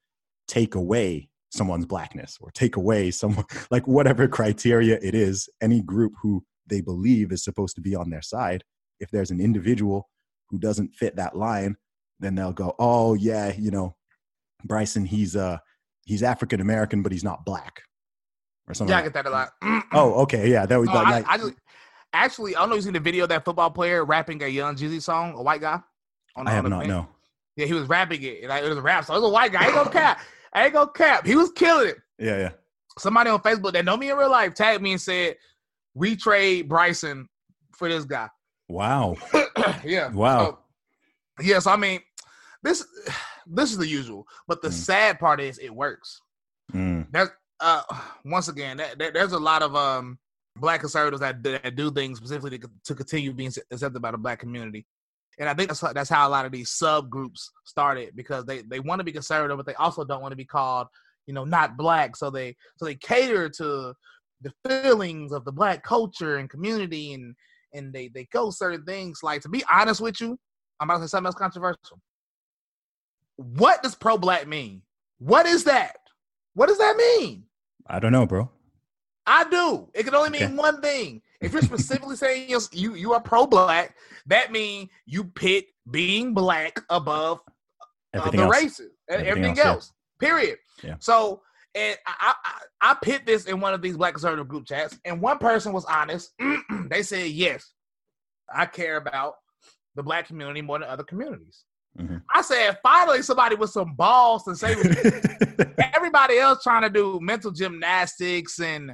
S1: take away someone's blackness or take away someone *laughs* like whatever criteria it is any group who they believe is supposed to be on their side if there's an individual who doesn't fit that line then they'll go oh yeah you know bryson he's uh he's african american but he's not black or something
S3: Yeah, I get that a lot.
S1: oh okay yeah that was
S3: Oh,
S1: like,
S3: I,
S1: like-
S3: I just actually I don't know if you seen the video of that football player rapping a Young Jeezy song, a white guy. On,
S1: i
S3: on
S1: have
S3: the
S1: not
S3: bench.
S1: no
S3: Yeah, he was rapping it. and, Like, it was a rap song. It was a white guy. I ain't gonna *laughs* cap. I ain't gonna cap. He was killing it.
S1: yeah yeah
S3: Somebody on Facebook that know me in real life tagged me and said, "We trade Bryson for this guy."
S1: wow *coughs*
S3: yeah.
S1: Wow.
S3: So, yeah. So I mean, this *sighs* this is the usual, but the
S1: Mm.
S3: sad part is it works.
S1: Mm,
S3: There's uh once again that, that- there's a lot of um black conservatives that, that do things specifically to, to continue being accepted by the black community. And I think that's that's how a lot of these subgroups started because they, they want to be conservative, but they also don't want to be called, you know, not black. So they so they cater to the feelings of the black culture and community, and and they they go certain things. Like to be honest with you, I'm about to say something else controversial. What does pro black mean? What is that? What does that mean?
S1: I don't know bro
S3: I do. It can only mean
S1: Okay.
S3: one thing. If you're *laughs* specifically saying you're, you you are pro black, that means you pit being black above uh,
S1: everything
S3: other
S1: else
S3: races and
S1: Everything
S3: everything,
S1: else, yeah.
S3: Period.
S1: Yeah.
S3: So and I, I I pit this in one of these black conservative group chats, and one person was honest. *clears throat* they said yes, I care about the black community more than other communities.
S1: Mhm.
S3: I said finally somebody with some balls to say *laughs* everybody else trying to do mental gymnastics and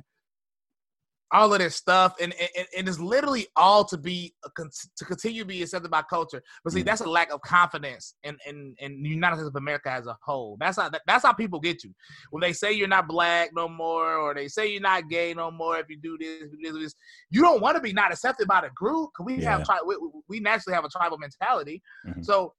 S3: all of this stuff, and and, and it's literally all to be to continue to be accepted by culture. But see,
S1: Mm.
S3: that's a lack of confidence in, in in the United States of America as a whole. That's how that's how people get you when they say you're not black no more, or they say you're not gay no more. If you do this, you do this, you don't want to be not accepted by the group because we
S1: Yeah.
S3: have tri- we, we naturally have a tribal mentality.
S1: Mhm.
S3: So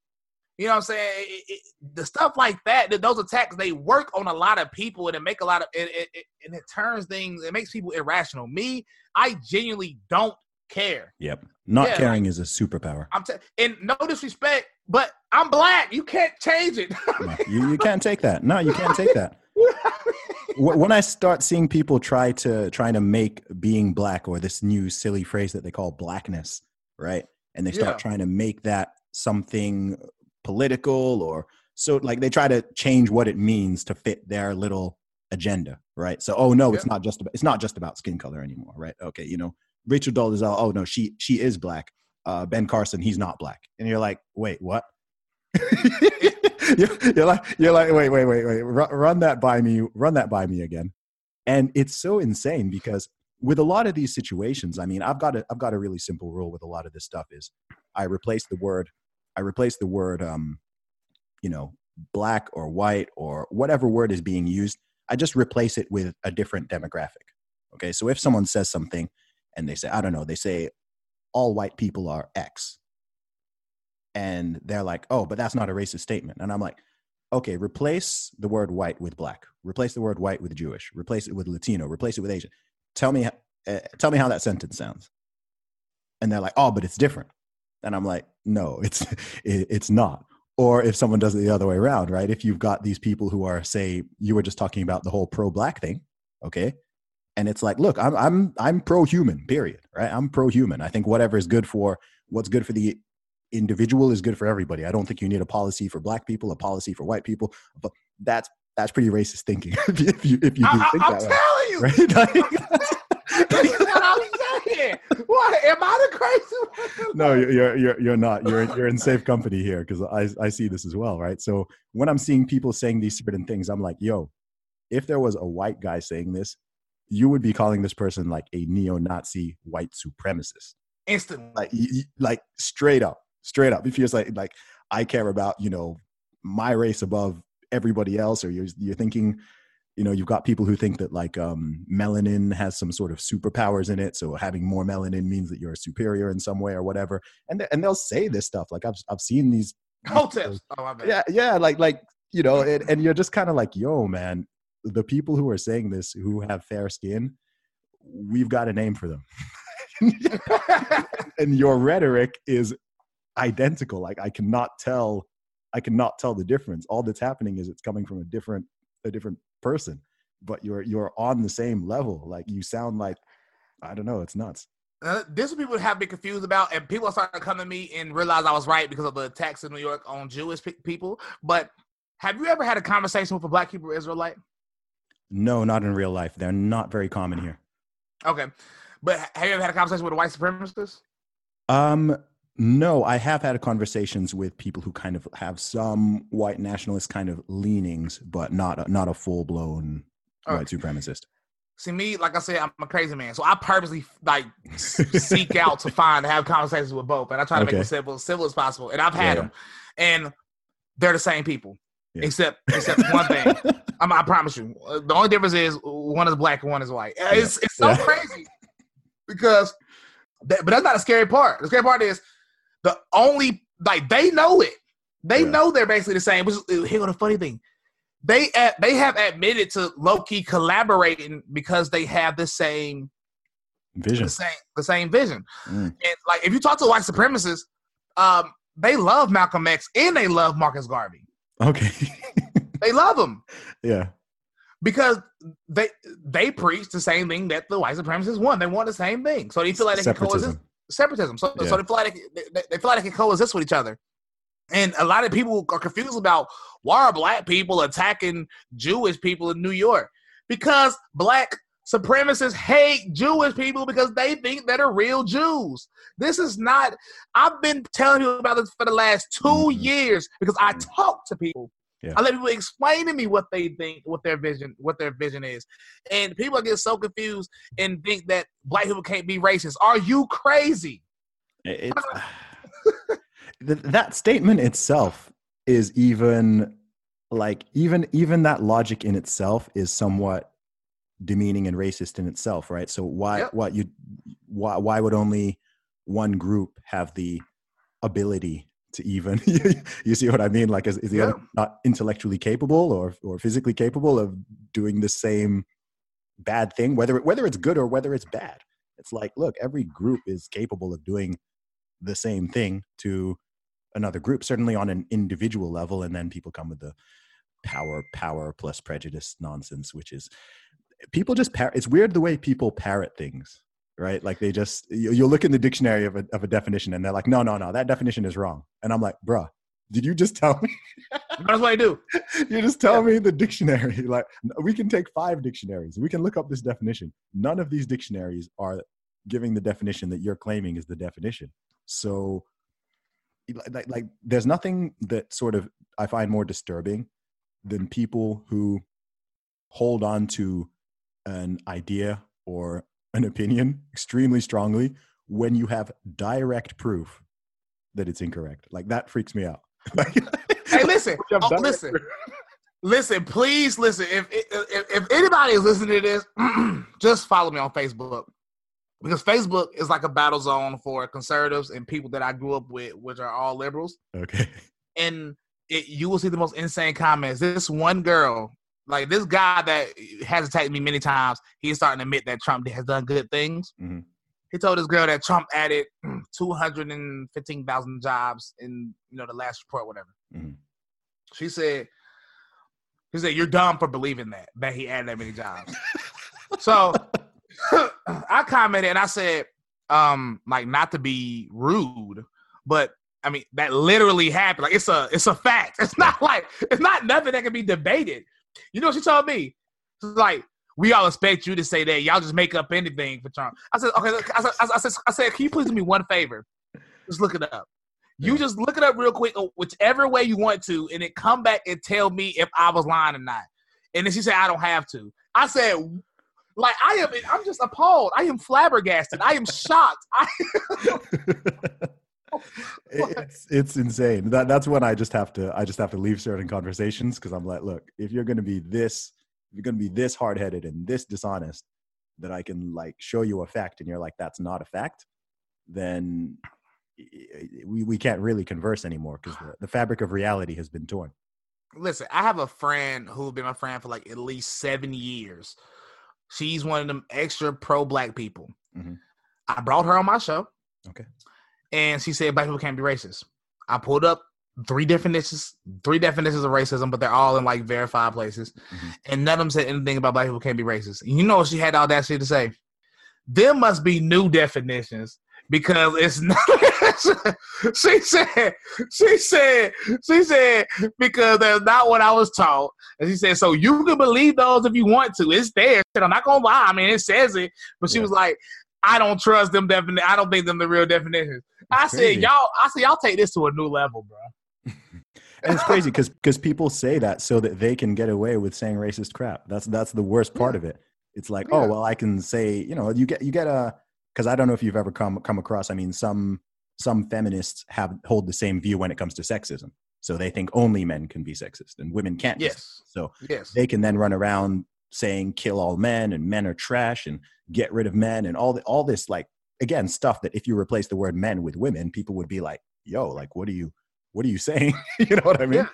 S3: you know what I'm saying? It- it- the stuff like that, that those attacks, they work on a lot of people and it make a lot of it, it, it and it turns things, it makes people irrational. Me, I genuinely don't care.
S1: yep not
S3: Yeah,
S1: caring is a superpower
S3: I'm t- and no disrespect, but I'm black. You can't change it. *laughs*
S1: No, you, you can't take that. No, you can't take that. *laughs* When I start seeing people try to trying to make being black or this new silly phrase that they call blackness, right? And they start
S3: Yeah.
S1: trying to make that something political or so like they try to change what it means to fit their little agenda, right? So oh no, it's not just about it's not just about skin color anymore, right? Okay, you know, Rachel Dolezal, oh no, she she is black. Uh, ben Carson, he's not black. And you're like, wait, what? *laughs* you're, you're like, you're like, wait, wait, wait, wait, run, run that by me, run that by me again. And it's so insane because with a lot of these situations, I mean, I've got a, I've got a really simple rule with a lot of this stuff is I replace the word, I replace the word, um, you know, black or white or whatever word is being used. I just replace it with a different demographic. Okay. So if someone says something and they say, I don't know, they say all white people are X. And they're like, oh, but that's not a racist statement. And I'm like, okay, replace the word white with black. Replace the word white with Jewish. Replace it with Latino. Replace it with Asian. Tell me, uh, tell me how that sentence sounds. And they're like, oh, but it's different. And I'm like, no, it's *laughs* it's not. Or if someone does it the other way around, right? If you've got these people who are, say, you were just talking about the whole pro-black thing, okay? And it's like, look, I'm I'm I'm pro-human, period, right? I'm pro-human. I think whatever is good for what's good for the individual is good for everybody. I don't think you need a policy for black people, a policy for white people. But that's that's pretty racist thinking *laughs* if you if you do
S3: I,
S1: think
S3: am
S1: that way,
S3: telling you,
S1: right? *laughs*
S3: this is what I'm saying. What am I the crazy one?
S1: no, you're you're you're, not. You're you're in safe company here because I I see this as well, right? So when I'm seeing people saying these certain things, I'm like, yo, if there was a white guy saying this, you would be calling this person like a neo-Nazi white supremacist.
S3: Instantly.
S1: like like straight up straight up if you're like like i care about you know my race above everybody else or you're, you're thinking you know you've got people who think that like um, melanin has some sort of superpowers in it so having more melanin means that you're superior in some way or whatever. And th- and they'll say this stuff like i've i've seen these
S3: Hotels. Oh,
S1: yeah yeah like like you know and, and you're just kind of like yo man the people who are saying this who have fair skin we've got a name for them. *laughs* And your rhetoric is identical like i cannot tell i cannot tell the difference. All that's happening is it's coming from a different a different person but you're you're on the same level like you sound like i don't know it's nuts
S3: Uh, this is what people have been confused about, and people are starting to come to me and realize I was right because of the attacks in New York on Jewish pe- people. But have you ever had a conversation with a Black Hebrew Israelite?
S1: no not in real life they're not very common here
S3: Okay, but have you ever had a conversation with a white supremacist?
S1: Um, no, I have had conversations with people who kind of have some white nationalist kind of leanings, but not a, not a full blown white supremacist.
S3: See me, like I said, I'm a crazy man, so I purposely like seek out to find to have conversations with both, and I try to make
S1: Okay.
S3: them civil, as civil as possible. And I've had
S1: Yeah,
S3: them, and they're the same people,
S1: Yeah.
S3: except except one thing. *laughs* I'm, I promise you, uh, the only difference is one is black and one is white. It's it's so
S1: Yeah.
S3: crazy because, that, but that's not the scary part. The scary part is the only like they know it. They
S1: Yeah.
S3: know they're basically the same. Which is, here go the funny thing. They ad- they have admitted to low key collaborating because they have the same
S1: Vision.
S3: the same the same vision.
S1: Mm.
S3: And like if you talk to white supremacists, um, they love Malcolm X and they love Marcus Garvey.
S1: Okay. *laughs*
S3: They love them
S1: yeah.
S3: because they they preach the same thing that the white supremacists want. They want the same thing, so they feel like they can coexist.
S1: Separatism.
S3: So,
S1: Yeah.
S3: so they feel like they, they, they feel like they can coexist with each other. And a lot of people are confused about why are black people attacking Jewish people in New York? Because black supremacists hate Jewish people because they think that are real Jews. This is not. I've been telling you about this for the last 2
S1: Mhm.
S3: years because I
S1: Mhm.
S3: talk to people.
S1: Yeah.
S3: I let people explain to me what they think, what their vision, what their vision is, and people get so confused and think that black people can't be racist. Are you crazy? *laughs* *sighs*
S1: That statement itself is even like even even that logic in itself is somewhat demeaning and racist in itself, right? So why
S3: Yep.
S1: what you why why would only one group have the ability to even *laughs* you see what I mean? Like is, is the other not intellectually capable or or physically capable of doing the same bad thing, whether it, whether it's good or whether it's bad? It's like, look, every group is capable of doing the same thing to another group, certainly on an individual level, and then people come with the power, power plus prejudice nonsense, which is people just par- it's weird the way people parrot things, right? Like they just you, you'll look in the dictionary of a of a definition and they're like, no, no, no, that definition is wrong, and I'm like, bruh, did you just tell me?
S3: That's what I do. *laughs*
S1: you just tell me the dictionary. *laughs* Like we can take five dictionaries. We can look up this definition. None of these dictionaries are giving the definition that you're claiming is the definition. So like, like there's nothing that sort of I find more disturbing than people who hold on to an idea or an opinion extremely strongly when you have direct proof that it's incorrect. Like that freaks me out. *laughs*
S3: Hey, listen, oh, listen,
S1: proof.
S3: listen. Please listen. If, if if anybody is listening to this, *clears throat* just follow me on Facebook because Facebook is like a battle zone for conservatives and people that I grew up with, which are all liberals.
S1: Okay.
S3: and it, you will see the most insane comments. This one girl, like this guy that has attacked me many times, he's starting to admit that Trump has done good things.
S1: Mhm.
S3: He told this girl that Trump added *clears throat* two hundred and fifteen thousand jobs in you know the last report, whatever.
S1: Mhm.
S3: She said, "He said you're dumb for believing that that he added that many jobs." *laughs* so *clears throat* I commented and I said, um, like not to be rude, but I mean that literally happened. Like it's a it's a fact. *laughs* It's not like it's not nothing that can be debated. You know what she told me? She's like, we all expect you to say that. Y'all just make up anything for Trump. I said, okay. I said, I said, I said, can you please do me one favor? Just look it up. You just look it up real quick, uh, whichever way you want to, and then come back and tell me if I was lying or not. And then she said, I don't have to. I said, like I am, I'm just appalled. I am flabbergasted. I am shocked. I, *laughs* *laughs* *laughs*
S1: it's it's insane. That that's when I just have to I just have to leave certain conversations because I'm like, look, if you're going to be this you're going to be this hard headed and this dishonest that I can like show you a fact and you're like, that's not a fact, then we, we can't really converse anymore because the, the fabric of reality has been torn.
S3: Listen, I have a friend who's been my friend for like at least seven years. She's one of them extra pro black people.
S1: Mhm.
S3: I brought her on my show.
S1: Okay.
S3: And she said black people can't be racist. I pulled up three definitions, three definitions of racism, but they're all in like verified places.
S1: Mhm.
S3: And none of them said anything about black people can't be racist. And you know she had all that shit to say? There must be new definitions because it's not *laughs* she said she said she said because that's not what I was taught. And she said, so you can believe those if you want to. It's there. I'm not gonna lie. I mean, it says it, but she
S1: Yeah.
S3: was like, I don't trust them defini- I don't think them the real definitions. I said, y'all, I said, y'all take this to a new level, bro.
S1: And it's crazy because because people say that so that they can get away with saying racist crap. That's that's the worst part of it. It's like, oh,
S3: Yeah.
S1: oh well, I can say, you know, you get you get a because I don't know if you've ever come come across. I mean, some some feminists have hold the same view when it comes to sexism. So they think only men can be sexist and women can't.
S3: Yes.
S1: So
S3: Yes.
S1: they can then run around saying kill all men and men are trash and get rid of men and all the, all this like again stuff that if you replace the word men with women, people would be like, yo, like what are you what are you *laughs* saying? you know what I mean?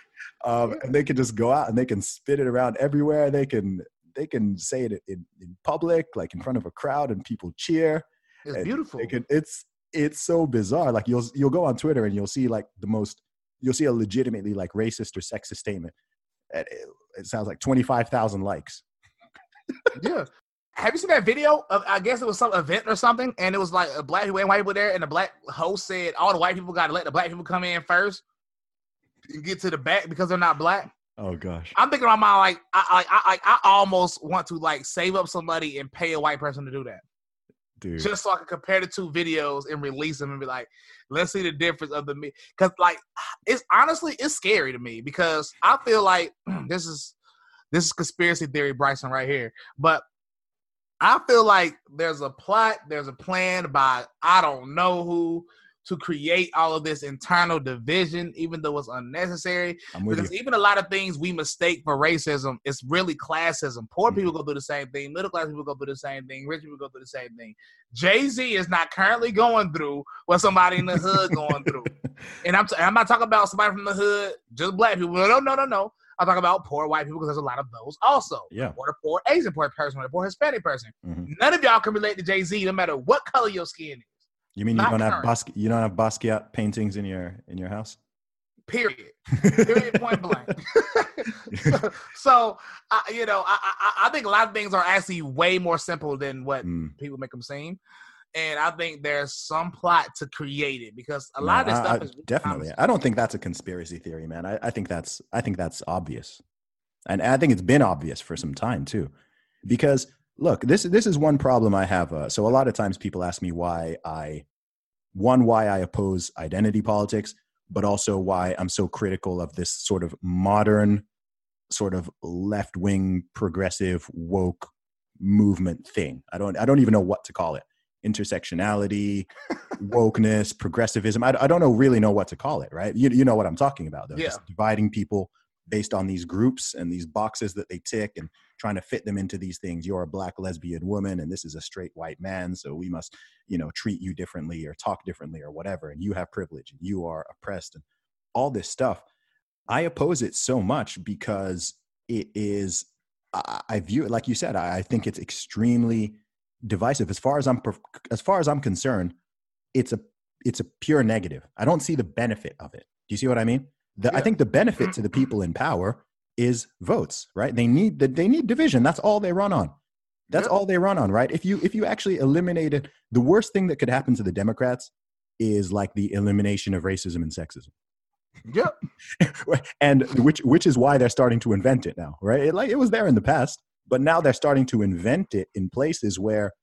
S1: Um, and they can just go out and they can spit it around everywhere. They can they can say it in, in public, like in front of a crowd, and people cheer.
S3: It's beautiful.
S1: Can, it's it's so bizarre. Like you'll you'll go on Twitter and you'll see like the most you'll see a legitimately like racist or sexist statement. And it, it sounds like twenty five thousand likes.
S3: Yeah. Have you seen that video of I guess it was some event or something, and it was like a black people and white people there, and the black host said all the white people got to let the black people come in first and get to the back because they're not black.
S1: Oh gosh.
S3: I'm thinking in my mind like I I I, I almost want to like save up some money and pay a white person to do that
S1: Dude.
S3: just so I can compare the two videos and release them and be like, let's see the difference of the me. Because like it's honestly it's scary to me because I feel like *clears throat* this is this is conspiracy theory, Bryson, right here. But I feel like there's a plot, there's a plan by I don't know who to create all of this internal division, even though it's unnecessary. Because
S1: you.
S3: even a lot of things we mistake for racism, it's really classism. Poor
S1: Mhm.
S3: people go through the same thing. Middle class people go through the same thing. Rich people go through the same thing. Jay Z is not currently going through what somebody in the hood going through. *laughs* And I'm, t- I'm not talking about somebody from the hood, just black people. No, no, no, no. I'm talking about poor white people because there's a lot of those also.
S1: Yeah.
S3: Or the poor Asian poor person, or the poor Hispanic person.
S1: Mhm.
S3: None of y'all can relate to Jay Z, no matter what color your skin is.
S1: You mean you don't have
S3: current.
S1: Basquiat, you don't have Basquiat paintings in your in your house?
S3: Period. *laughs* Period. Point blank. so, *laughs* so I, you know, I, I I think a lot of things are actually way more simple than what
S1: Mm.
S3: people make them seem, and I think there's some plot to create it because a lot of this
S1: I-
S3: stuff is
S1: definitely. I don't think that's a conspiracy theory, man. I, I think that's I think that's obvious, and I think it's been obvious for some time too, because look, this this is one problem I have. Uh, so a lot of times people ask me why I, one, why I oppose identity politics, but also why I'm so critical of this sort of modern, sort of left wing progressive woke movement thing. I don't I don't even know what to call it. Intersectionality, *laughs* wokeness, progressivism. I, I don't know really know what to call it, right? You, you know what I'm talking about, though. Just dividing people based on these groups and these boxes that they tick and trying to fit them into these things. You're a black lesbian woman and this is a straight white man, so we must, you know, treat you differently or talk differently or whatever. And you have privilege and you are oppressed and all this stuff. I oppose it so much because it is, I, I view it like you said. I, I think it's extremely divisive. As far as I'm, as far as I'm concerned, it's a it's a pure negative. I don't see the benefit of it. Do you see what I mean? The, I think the benefit to the people in power is votes, right? They need the, they need division. That's all they run on. That's
S3: Yeah.
S1: all they run on, right? If you if you actually eliminated the worst thing that could happen to the Democrats is like the elimination of racism and sexism.
S3: Yep. *laughs*
S1: and which which is why they're starting to invent it now, right? It, like it was there in the past, but now they're starting to invent it in places where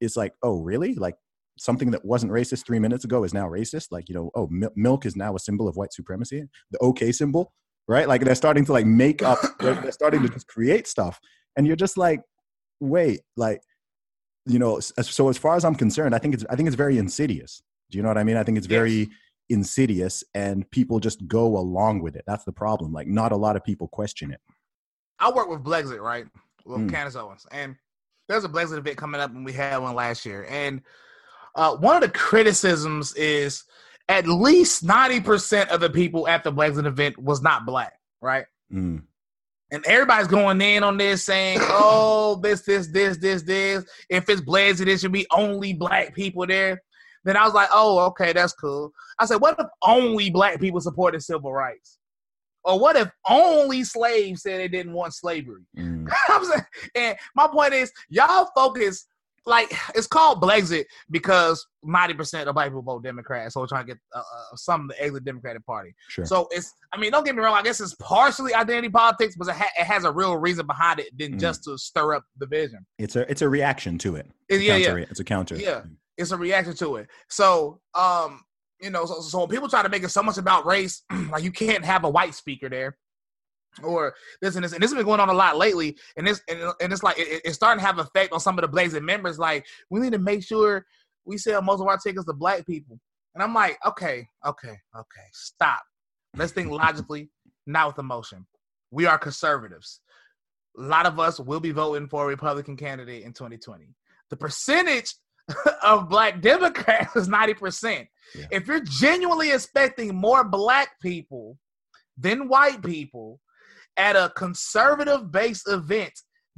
S1: it's like, oh, really? Like something that wasn't racist three minutes ago is now racist. Like you know, oh, mil- milk is now a symbol of white supremacy. The OK symbol, right? Like they're starting to like make up. *laughs* they're, they're starting to just create stuff, and you're just like, wait, like you know. So as far as I'm concerned, I think it's I think it's very insidious. Do you know what I mean? I think it's very
S3: Yes.
S1: insidious and people just go along with it. That's the problem. Like not a lot of people question it.
S3: I work with Blexit, right? Well,
S1: Mm.
S3: Candace Owens, and there's a Blexit event coming up, and we had one last year. And uh, one of the criticisms is at least ninety percent of the people at the Blexit event was not black, right?
S1: Mm.
S3: And everybody's going in on this, saying, *coughs* "Oh, this, this, this, this, this. If it's Blexit, it should be only black people there." Then I was like, "Oh, okay, that's cool." I said, "What if only black people supported civil rights?" Or what if only slaves said they didn't want slavery?
S1: Mm. *laughs*
S3: I'm saying, and my point is, y'all focus like it's called Blexit because ninety percent of black people vote Democrat, so we're trying to get uh, uh, some of the exit Democratic Party.
S1: Sure.
S3: So it's, I mean, don't get me wrong. I guess it's partially identity politics, but it, ha- it has a real reason behind it than
S1: Mm.
S3: just to stir up division.
S1: it's a it's a reaction to it.
S3: It- yeah,
S1: Counter-
S3: yeah,
S1: It's a counter.
S3: Yeah. it's a reaction to it. So, um, you know, so, so when people try to make it so much about race, *clears throat* like you can't have a white speaker there, or this and this, and this has been going on a lot lately, and this and, and it's like it, it's starting to have effect on some of the Blexit members. Like we need to make sure we sell most of our tickets to black people, and I'm like, okay, okay, okay, stop. Let's think *laughs* logically, not with emotion. We are conservatives. A lot of us will be voting for a Republican candidate in 2020. The percentage *laughs* of black Democrats is 90%.
S1: Yeah.
S3: If you're genuinely expecting more black people than white people at a conservative based event,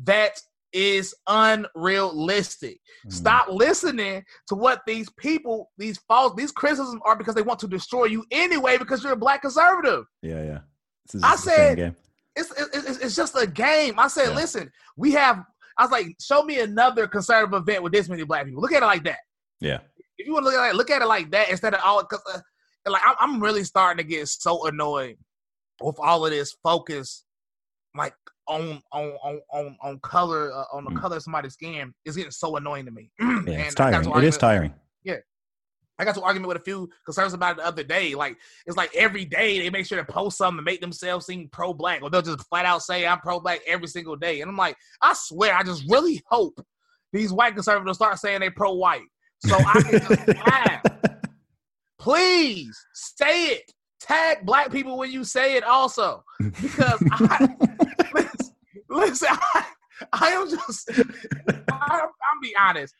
S3: that is unrealistic.
S1: Mm.
S3: Stop listening to what these people, these false, these criticisms are because they want to destroy you anyway because you're a black conservative.
S1: Yeah, yeah. This is
S3: I said- It's, it's, it's just a game. I said,
S1: Yeah.
S3: listen, we have, I was like, show me another conservative event with this many black people. Look at it like that.
S1: Yeah.
S3: if you want to look at it, look at it like that instead of all. Cause uh, like I'm, I'm really starting to get so annoyed with all of this focus, like on on on on on color uh, on the
S1: Mm.
S3: color of somebody's skin. It's getting so annoying to me. *clears throat*
S1: Yeah, it's tiring. It is
S3: tiring.
S1: tiring.
S3: I got to argument with a few concerns about it the other day. Like it's like every day they make sure to post something to make themselves seem pro-black, or they'll just flat out say I'm pro-black every single day. And I'm like, I swear, I just really hope these white conservatives start saying they pro-white, so I can just *laughs* laugh. Please say it. Tag black people when you say it, also, because I *laughs* *laughs* listen. listen I, I am just. I, I'm be honest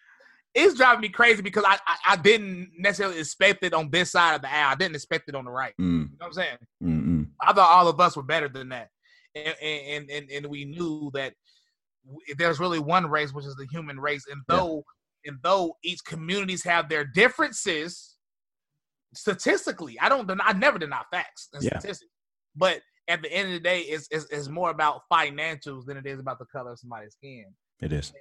S3: it's driving me crazy because I, I I didn't necessarily expect it on this side of the aisle. I didn't expect it on the right.
S1: Mm,
S3: You know what I'm saying?
S1: mm, mm.
S3: I thought all of us were better than that, and and and, and we knew that there's really one race, which is the human race. And
S1: Yeah.
S3: though and though each communities have their differences, statistically, I don't deny, I never deny facts and
S1: Yeah.
S3: statistics, but at the end of the day, it's, it's it's more about financials than it is about the color of somebody's skin.
S1: It is.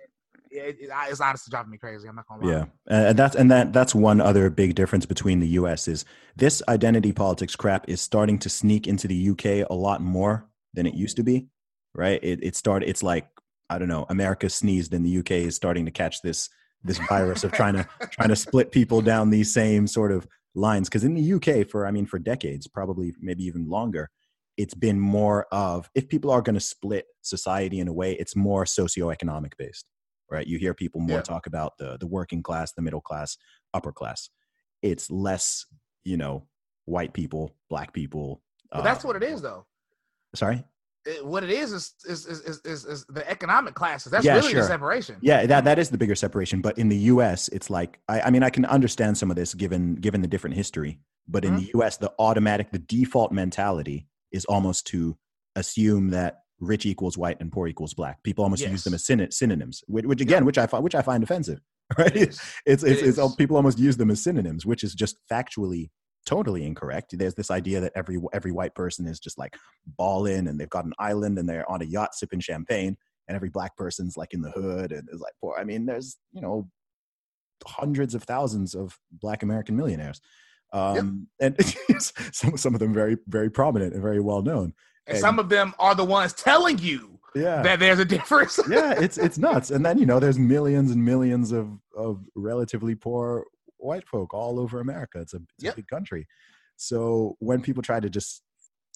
S3: It, it, it's honestly driving me crazy. I'm not gonna lie.
S1: Yeah, and and that's and that that's one other big difference between the U.S. is this identity politics crap is starting to sneak into the U.K. a lot more than it used to be, right? It it started. It's like I don't know. America sneezed, and the U.K. is starting to catch this this *laughs* virus of trying to trying to split people down these same sort of lines. Because in the UK, for I mean, for decades, probably maybe even longer, it's been more of if people are going to split society in a way, it's more socioeconomic based, right? You hear people more
S3: Yeah.
S1: talk about the the working class, the middle class, upper class. It's less, you know, white people, black people.
S3: But that's
S1: uh,
S3: what it is, though.
S1: Sorry.
S3: It- what it is is is, is is is the economic classes. That's
S1: Yeah,
S3: really
S1: sure.
S3: the separation.
S1: Yeah, that that is the bigger separation. But in the U.S., it's like I, I mean, I can understand some of this given given the different history. But in
S3: Mhm.
S1: the U.S., the automatic, the default mentality is almost to assume that rich equals white and poor equals black. People almost use them as syn- synonyms, which, which again, which I find which I find offensive. *laughs* Right?
S3: It.
S1: It's it's,
S3: It
S1: it's people almost use them as synonyms, which is just factually totally incorrect. There's this idea that every every white person is just like balling and they've got an island and they're on a yacht sipping champagne, and every black person's like in the hood and is like poor. I mean, there's you know hundreds of thousands of black American millionaires. Um, and *laughs* some some of them very very prominent and very well known.
S3: And some of them are the ones telling you
S1: Yeah,
S3: that there's a difference. *laughs*
S1: yeah, it's it's nuts. And then you know, there's millions and millions of of relatively poor white folk all over America. It's a, it's
S3: Yep.
S1: a big country. So when people try to just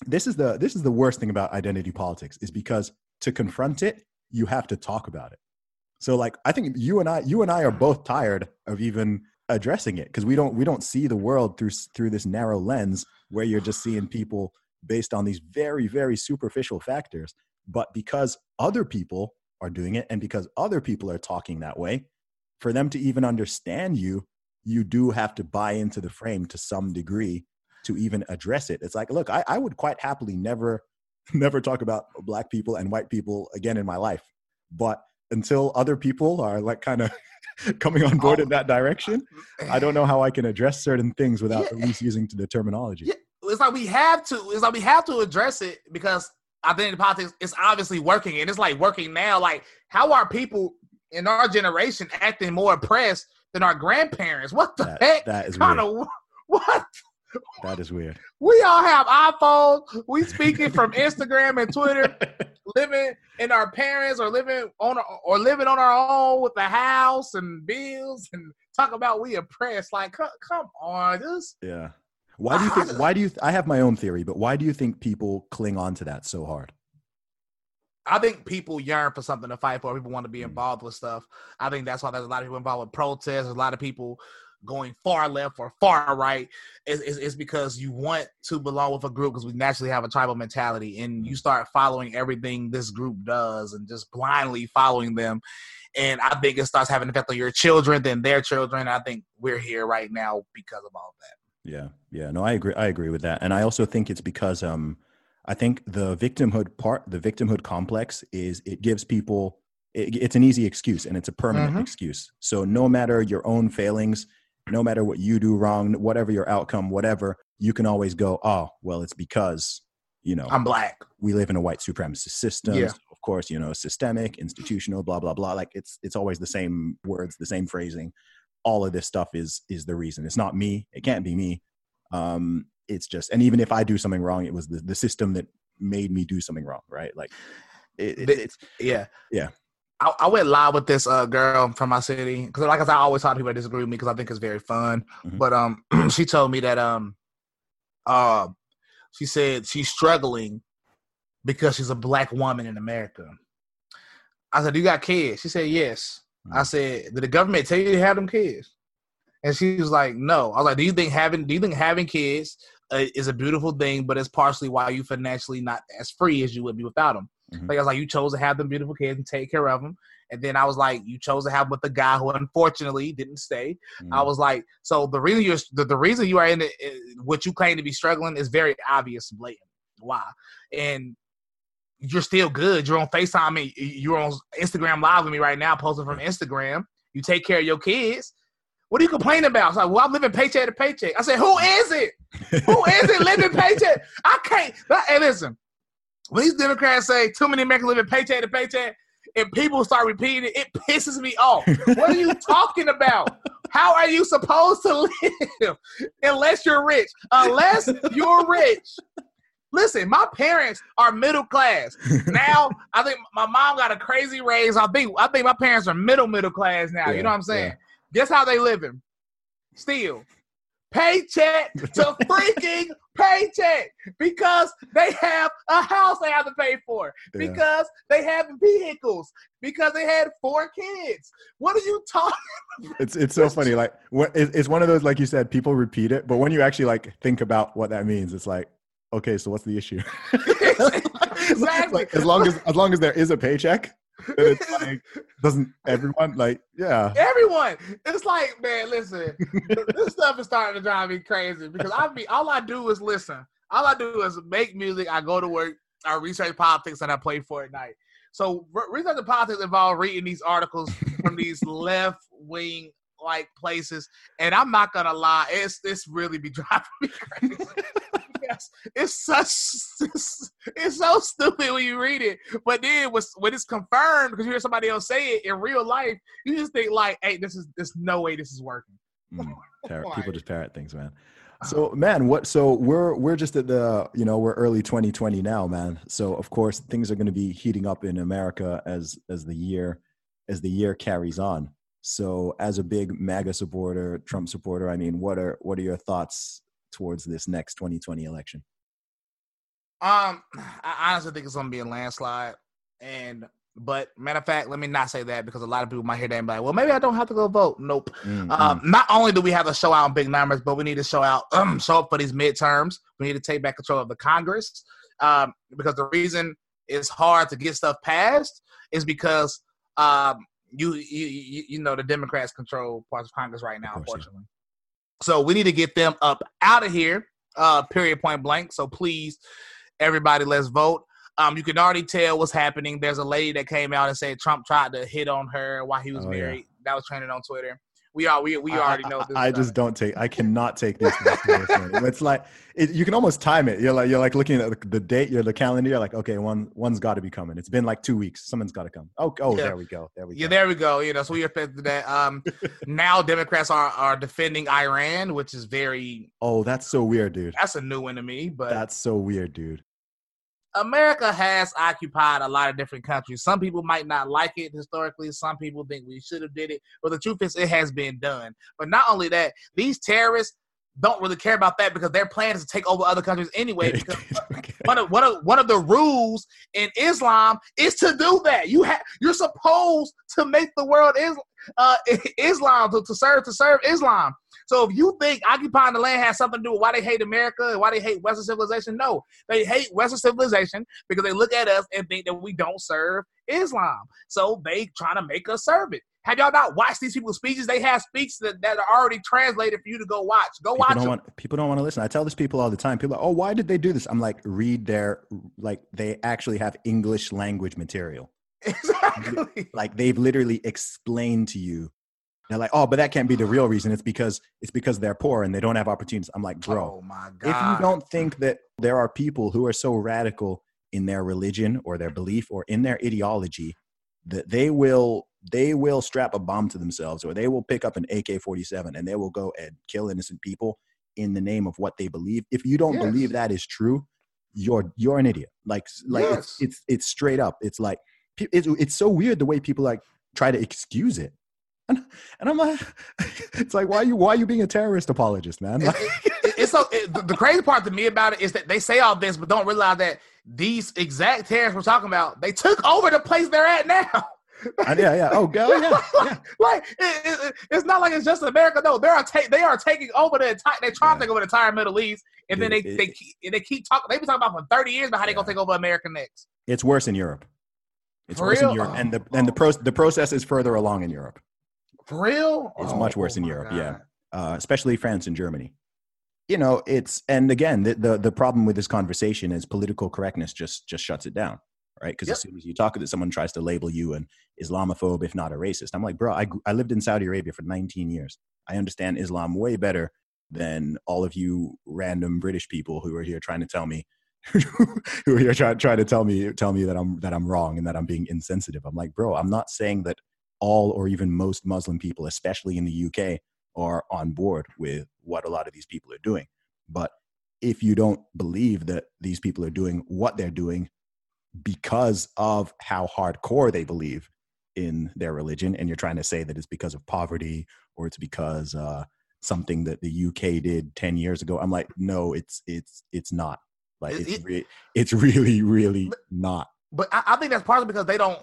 S1: this is the this is the worst thing about identity politics is because to confront it, you have to talk about it. So like I think you and I you and I are both tired of even addressing it because we don't we don't see the world through through this narrow lens where you're just seeing people based on these very very superficial factors but because other people are doing it and because other people are talking that way for them to even understand you you do have to buy into the frame to some degree to even address it. It's like look i, I would quite happily never *laughs* never talk about black people and white people again in my life. But until other people are like kind of *laughs* coming on board
S3: Oh.
S1: in that direction i don't know how i can address certain things without at least using the terminology.
S3: Yeah, it's like we have to. It's like we have to address it because I think politics it's obviously working, and it's like working now. Like, how are people in our generation acting more oppressed than our grandparents? What the
S1: That-
S3: heck?
S1: that is
S3: kind
S1: weird.
S3: of *laughs* what?
S1: that is weird
S3: We all have iPhones. We speaking from Instagram and Twitter, *laughs* living in our parents or living on or living on our own with a house and bills and talk about we oppressed. Like, come, come on, just
S1: Yeah. Why do you think? *laughs* Why do you? I have my own theory, but why do you think people cling on to that so hard?
S3: I think people yearn for something to fight for. People want to be
S1: Mm.
S3: involved with stuff. I think that's why there's a lot of people involved with protests. There's a lot of people going far left or far right. It's, it's, it's because you want to belong with a group because we naturally have a tribal mentality, and you start following everything this group does and just blindly following them. And I think it starts having an effect on your children, then their children. I think we're here right now because of all that.
S1: Yeah, yeah. No, I agree. I agree with that, and I also think it's because um, I think the victimhood part, the victimhood complex, is it gives people. It, it's an easy excuse, and it's a permanent
S3: Mhm.
S1: excuse. So no matter your own failings, no matter what you do wrong, whatever your outcome, whatever, you can always go, oh, well, it's because you know
S3: I'm black.
S1: we live in a white supremacist system.
S3: Yeah.
S1: So of course, you know, systemic, institutional, blah blah blah. Like it's it's always the same words, the same phrasing. All of this stuff is is the reason. It's not me. It can't be me. Um, it's just, and even if I do something wrong, it was the, the system that made me do something wrong, right? Like it, it, it's
S3: Yeah.
S1: Yeah.
S3: I, I went live with this uh, girl from my city because, like I said, I always talk to people that disagree with me because I think it's very fun.
S1: Mhm.
S3: But um, *clears throat* she told me that um, uh, she said she's struggling because she's a black woman in America. I said, "Do you got kids?" She said, "Yes." I
S1: Mhm.
S3: said, "Did the government tell you to have them kids?" And she was like, "No." I was like, "Do you think having Do you think having kids uh, is a beautiful thing, but it's partially why you financially not as free as you would be without them?"
S1: Mhm.
S3: Like I was like, "You chose to have them beautiful kids and take care of them." And then I was like, "You chose to have with the guy who unfortunately didn't stay." I
S1: Mm.
S3: was like, "So the reason you're the, the reason you are in it, what you claim to be struggling is very obvious, blatant. Why?" And you're still good. You're on FaceTime and you're on Instagram live with me right now, posting from Instagram. You take care of your kids. What are you complaining about? It's like, well, I'm living paycheck to paycheck. I said, who is it? Who is it living paycheck? *laughs* I can't. But, hey, listen, when these Democrats say too many Americans living paycheck to paycheck, and people start repeating it, it pisses me off. What are you *laughs* talking about? How are you supposed to live *laughs* unless you're rich? Unless you're rich. Listen, my parents are middle class. *laughs* Now, I think my mom got a crazy raise. I think I think my parents are middle middle class now.
S1: Yeah,
S3: you know what I'm saying? Guess how they living? Still, paycheck to *laughs* freaking paycheck because they have a house they have to pay for
S1: Yeah.
S3: because they have vehicles because they had four kids. What are you talking?
S1: it's it's so funny. Like what it's one of those like you said, people repeat it, but when you actually like think about what that means, it's like, okay, so what's the issue? *laughs*
S3: exactly.
S1: Like, as long as as long as there is a paycheck, then it's like doesn't everyone like yeah.
S3: Everyone, it's like, man, listen, this stuff is starting to drive me crazy because I be all I do is listen. All I do is make music. I go to work. I research politics and I play Fortnite. So re- researching politics involves reading these articles from these *laughs* left wing like places, and I'm not gonna lie, it's it's really be *laughs* driving me crazy. Yes, it's such it's, *laughs* it's so stupid when you read it, but then when it's confirmed because you hear somebody else say it in real life, you just think like, hey, this is there's no way this is working.
S1: Mm, *laughs* par-
S3: Why?
S1: people just parrot things, man. So man, what? So we're we're just at the you know we're early 2020 now, man. So of course things are going to be heating up in America as as the year as the year carries on. So as a big MAGA supporter, Trump supporter, I mean, what are what are your thoughts towards this next 2020 election?
S3: Um, I honestly think it's gonna be a landslide. And but matter of fact, let me not say that because a lot of people might hear that and be like, well, maybe I don't have to go vote. Nope.
S1: Mm,
S3: Um, not only do we have to show out in big numbers, but we need to show out, um, *clears throat* show up for these midterms. We need to take back control of the Congress, um, because the reason it's hard to get stuff passed is because um, you, you you know the Democrats control parts of Congress right now, unfortunately. So we need to get them up out of here. Uh, period, point blank. So please, everybody, let's vote. Um, you can already tell what's happening. There's a lady that came out and said Trump tried to hit on her while he was
S1: Oh,
S3: married.
S1: yeah.
S3: That was trending on Twitter. We are we we already know. This
S1: I just don't take. I cannot take this. *laughs* It's like it, you can almost time it. You're like you're like looking at the, the date. You're the calendar. You're like, okay, one one's got to be coming. It's been like two weeks. Someone's got to come. Oh, oh,
S3: Yeah.
S1: there we go. There we
S3: Yeah,
S1: go.
S3: there we go. You know, so we expected that. Um, *laughs* now Democrats are are defending Iran, which is very
S1: oh, that's so weird, dude.
S3: that's a new one to me. But
S1: That's so weird, dude.
S3: America has occupied a lot of different countries. Some people might not like it historically. Some people think we should have did it. But the truth is, it has been done. But not only that, these terrorists don't really care about that because their plan is to take over other countries anyway. *laughs* Because *laughs*
S1: Okay.
S3: one of one of one of the rules in Islam is to do that. You have you're supposed to make the world is uh, *laughs* Islam to, to serve to serve Islam. So if you think occupying the land has something to do with why they hate America and why they hate Western civilization, no, they hate Western civilization because they look at us and think that we don't serve Islam. So they trying to make us serve it. Have y'all not watched these people's speeches? They have speeches that, that are already translated for you to go watch. Go
S1: people
S3: watch them.
S1: want people don't want to listen. I tell this people all the time. People are, oh, why did they do this? I'm like, read their like they actually have English language material. *laughs*
S3: exactly.
S1: Like they've literally explained to you. They're like, oh, but that can't be the real reason. It's because it's because they're poor and they don't have opportunities. I'm like, bro,
S3: oh my
S1: if you don't think that there are people who are so radical in their religion or their belief or in their ideology that they will they will strap a bomb to themselves or they will pick up an AK-47 and they will go and kill innocent people in the name of what they believe. If you don't
S3: Yes.
S1: believe that is true, you're you're an idiot. Like like it's,
S3: Yes.
S1: it's it's straight up. It's like it's it's so weird the way people like try to excuse it. And, and I'm like, *laughs* it's like, why are you why are you being a terrorist apologist, man? Like,
S3: it- it- it's so it, the- crazy part to me about it is that they say all this, but don't realize that these exact terrorists we're talking about, they took over the place they're at now.
S1: And yeah, yeah. Oh, *laughs* go, yeah, yeah.
S3: like it, it- it- it's not like it's just America. No, they are ta- they are taking over the entire. They trying
S1: Yeah.
S3: to take over the entire Middle East, and then they they keep, and they keep talking. They've been talking about for thirty years about how they're gonna take over America next.
S1: It's worse in Europe. It's
S3: For
S1: worse in
S3: real?
S1: Europe, and the
S3: Oh,
S1: and the pro the process is further along in Europe,
S3: For real,
S1: It's
S3: Oh,
S1: much worse
S3: oh
S1: in Europe,
S3: God.
S1: yeah. uh, especially France and Germany. You know, it's and again, the, the the problem with this conversation is political correctness just just shuts it down, right? Because
S3: Yep.
S1: as soon as you talk, that someone tries to label you an Islamophobe, if not a racist. I'm like, bro, I I lived in Saudi Arabia for 19 years. I understand Islam way better than all of you random British people who are here trying to tell me *laughs* who are here trying trying to tell me tell me that I'm that I'm wrong and that I'm being insensitive. I'm like, bro, I'm not saying that all or even most Muslim people, especially in the UK, are on board with what a lot of these people are doing. But if you don't believe that these people are doing what they're doing because of how hardcore they believe in their religion, and you're trying to say that it's because of poverty or it's because uh, something that the UK did 10 years ago, I'm like, no, it's it's it's not. Like
S3: It-
S1: it's re- it's really really not.
S3: But I, I think that's partly because they don't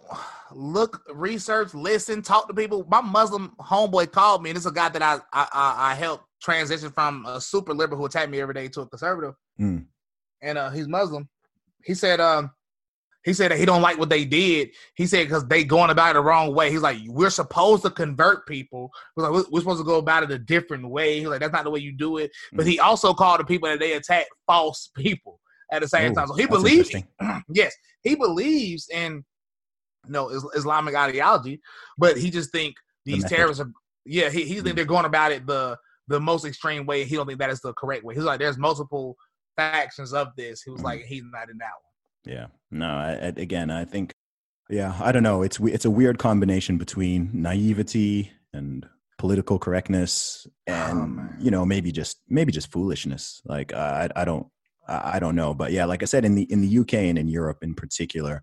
S3: look, research, listen, talk to people. My Muslim homeboy called me, and it's a guy that I I, I, I helped transition from a super liberal who attacked me every day to a conservative,
S1: Mm.
S3: and uh, he's Muslim. He said, um, he said that he don't like what they did. He said because they going about it the wrong way. He's like, we're supposed to convert people. We're, we're supposed to go about it a different way. He's like, that's not the way you do it. But
S1: Mm.
S3: he also called the people that they attack false people at the same
S1: Oh,
S3: time. So he believes *clears throat* yes, he believes in you know Islamic ideology, but he just think these
S1: method.
S3: terrorists are yeah, he, he think
S1: Mm.
S3: they're going about it the the most extreme way. He don't think that is the correct way. He's like, there's multiple factions of this. He was
S1: Mm.
S3: like, he's not in that one.
S1: Yeah. No. I, I, again, I think. Yeah, I don't know. It's we- it's a weird combination between naivety and political correctness, and
S3: Oh,
S1: you know maybe just maybe just foolishness. Like I I don't I don't know, but yeah, like I said in the in the UK and in Europe in particular,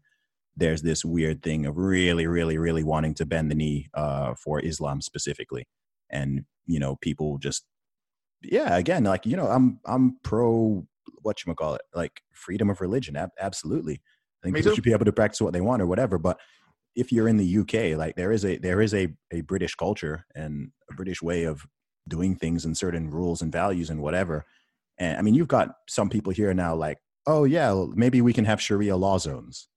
S1: there's this weird thing of really really really wanting to bend the knee uh, for Islam specifically, and you know people just yeah again like you know I'm I'm pro what you call it like freedom of religion ab- absolutely I think
S3: Me
S1: people
S3: too.
S1: should be able to practice what they want or whatever. But if you're in the UK, like there is a there is a, a British culture and a British way of doing things and certain rules and values and whatever. And I mean, you've got some people here now like, oh yeah, well, maybe we can have Sharia law zones.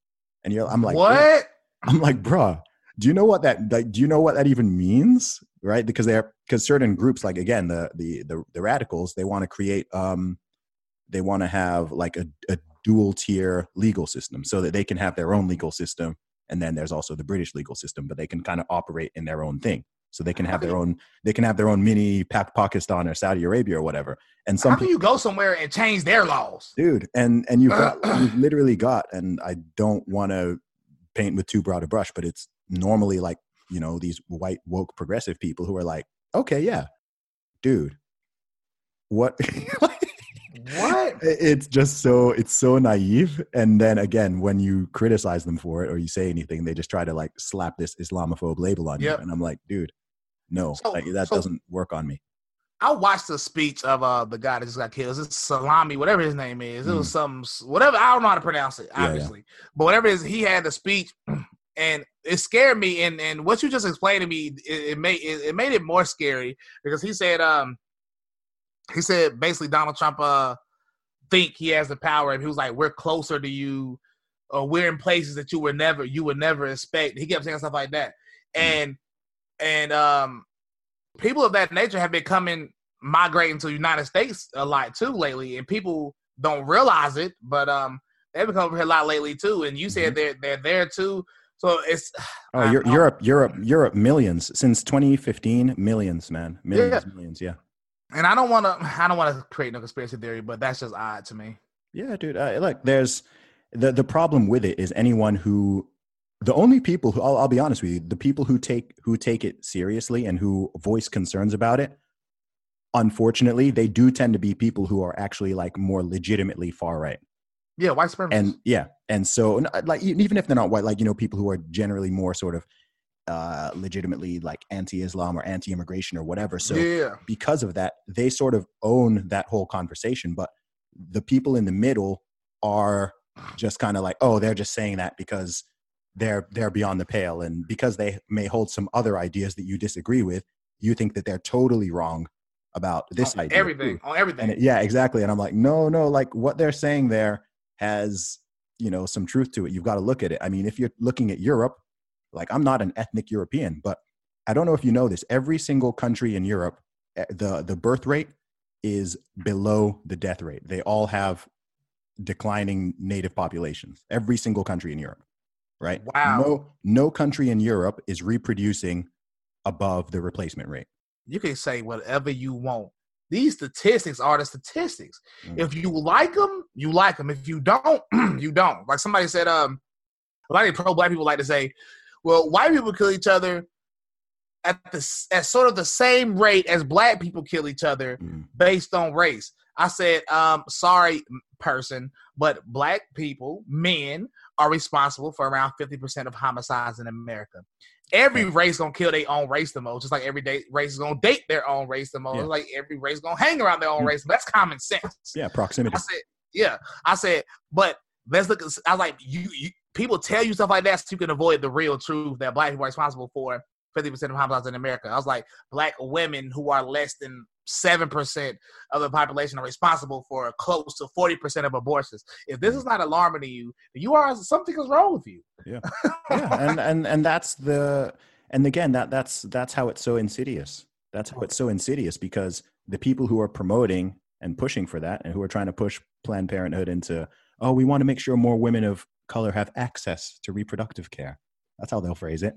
S1: And you're, I'm like,
S3: what?
S1: I'm like, bruh, do you know what that like do you know what that even means? Right? Because they're because certain groups, like again, the the the, the radicals, they want to create um they want to have like a, a dual tier legal system so that they can have their own legal system. And then there's also the British legal system, but they can kind of operate in their own thing. So they can have their own they can have their own mini Pa- Pakistan or Saudi Arabia or whatever. And some
S3: How can you go somewhere and change their laws?
S1: dude and and you've got *clears throat* you've literally got and i don't want to paint with too broad a brush but it's normally like you know these white woke progressive people who are like okay yeah dude what *laughs*
S3: What?
S1: it's just so it's so naive and then again when you criticize them for it or you say anything they just try to like slap this islamophobe label on
S3: Yep.
S1: you and i'm like dude no
S3: So-
S1: like, that
S3: so-
S1: doesn't work on me
S3: I watched the speech of uh the guy that just got killed. It's Salami, whatever his name is. It was some whatever. I don't know how to pronounce it,
S1: Mm. Yeah, yeah.
S3: obviously, but whatever it is, he had the speech, *clears throat* and it scared me. And and what you just explained to me, it, it made it, it made it more scary because he said um he said basically Donald Trump uh think he has the power, and he was like, we're closer to you, or we're in places that you would never you would never expect. He kept saying stuff like that,
S1: Mm.
S3: and and um people of that nature have been coming migrating to the United States a lot too lately, and people don't realize it, but um they've been coming here a lot lately too. And you said they're they're there too, so it's *sighs*
S1: oh
S3: I-
S1: Eu-
S3: I-
S1: europe europe europe millions since 2015 millions man millions millions yeah
S3: and I don't want to I don't want to create no conspiracy theory, but that's just odd to me.
S1: Yeah, dude. Uh, look, there's the the problem with it is anyone who the only people who I'll, I'll be honest with you, the people who take who take it seriously and who voice concerns about it, unfortunately, they do tend to be people who are actually like more legitimately far right.
S3: Yeah, white supremacists.
S1: And yeah, and so like e- even if they're not white, like you know, people who are generally more sort of uh legitimately like anti-Islam or anti-immigration or whatever. So
S3: yeah,
S1: because of that, they sort of own that whole conversation. But the people in the middle are just kind of like, oh, they're just saying that because they're they're beyond the pale, and because they may hold some other ideas that you disagree with, you think that they're totally wrong about this
S3: on
S1: idea.
S3: everything
S1: too.
S3: on everything.
S1: It- yeah, exactly. And I'm like, no, no, like what they're saying there has you know some truth to it. You've got to look at it. I mean, if you're looking at Europe, like I'm not an ethnic European, but I don't know if you know this. Every single country in Europe, eh, the the birth rate is below the death rate. They all have declining native populations. Every single country in Europe, right?
S3: Wow.
S1: No, no country in Europe is reproducing above the replacement rate.
S3: you can say whatever you want. These statistics are the statistics.
S1: Mm.
S3: If you like them, you like them. If you don't, *clears throat* you don't. Like somebody said, um, a lot of pro black people like to say, well, white people kill each other at the at sort of the same rate as black people kill each other
S1: Mm.
S3: based on race. I said, um, sorry, person, but black people, men, are responsible for around 50% of homicides in America. Every race gonna kill their own race the most, just like every day race is gonna date their own race the most.
S1: Yeah.
S3: Like every race gonna hang around their own
S1: Mm.
S3: race. That's common sense.
S1: Yeah, proximity.
S3: I said, yeah. I said, but let's look. At, I was like, you, you. People tell you stuff like that so you can avoid the real truth that black people are responsible for fifty percent of homicides in America. I was like, black women who are less than seven percent of the population are responsible for close to forty percent of abortions. If this is not alarming to you, you are something is wrong with you.
S1: yeah *laughs* yeah. and and and that's the and again that that's that's how it's so insidious that's how it's so insidious because the people who are promoting and pushing for that and who are trying to push planned parenthood into oh we want to make sure more women of color have access to reproductive care that's how they'll phrase it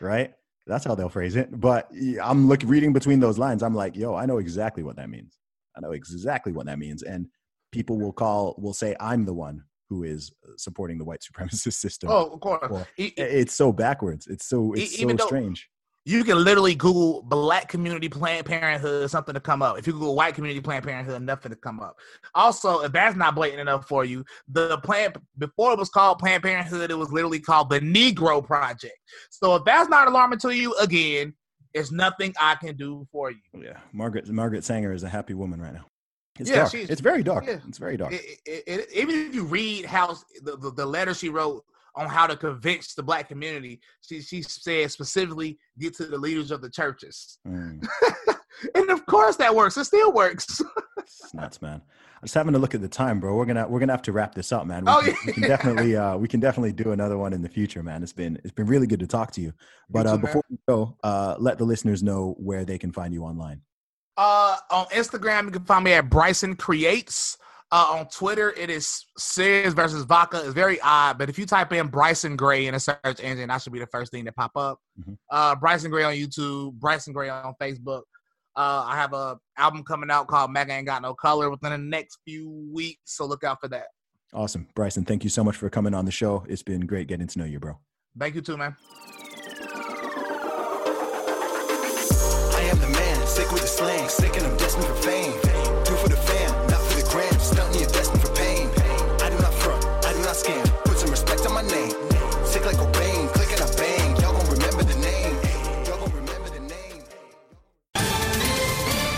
S1: right that's how they'll phrase it but I'm look reading between those lines i'm like yo i know exactly what that means i know exactly what that means and people will call will say i'm the one who is uh, supporting the white *laughs* supremacist system
S3: Oh, of course.
S1: Well,
S3: E-
S1: I- it's so backwards. It's so it's
S3: even
S1: so
S3: though-
S1: strange.
S3: You can literally Google Black Community Planned Parenthood, something to come up. If you Google White Community Planned Parenthood, nothing to come up. Also, if that's not blatant enough for you, the plan before it was called Planned Parenthood, it was literally called the Negro Project. So if that's not alarming to you, again, there's nothing I can do for you.
S1: Oh, yeah, Margaret Margaret Sanger is a happy woman right now. It's
S3: Yeah,
S1: dark. It's very dark.
S3: yeah.
S1: It's very dark.
S3: It, it, it, even if you read how the, the, the letter she wrote on how to convince the black community, she she said specifically get to the leaders of the churches.
S1: Mm, *laughs*
S3: and of course that works. It still works. *laughs*
S1: it's nuts, man. I'm just having a look at the time, bro. We're gonna we're gonna have to wrap this up, man. We,
S3: Oh,
S1: can,
S3: yeah.
S1: we can definitely *laughs* uh, we can definitely do another one in the future, man. It's been it's been really good to talk to you. But uh, before we go, uh, let the listeners know where they can find you online.
S3: Uh, on Instagram, you can find me at Bryson Creates. Uh, on Twitter, it is Serious versus Vodka. It's very odd, but if you type in Bryson Gray in a search engine, that should be the first thing that pop up.
S1: Mhm.
S3: Uh, Bryson Gray on YouTube, Bryson Gray on Facebook. Uh, I have a album coming out called MAGA Ain't Got No Color within the next few weeks, so look out for that.
S1: Awesome, Bryson. Thank you so much for coming on the show. It's been great getting to know you, bro.
S3: Thank you too, man.
S2: I am the man, sick with the slang, sick and I'm destined for fame.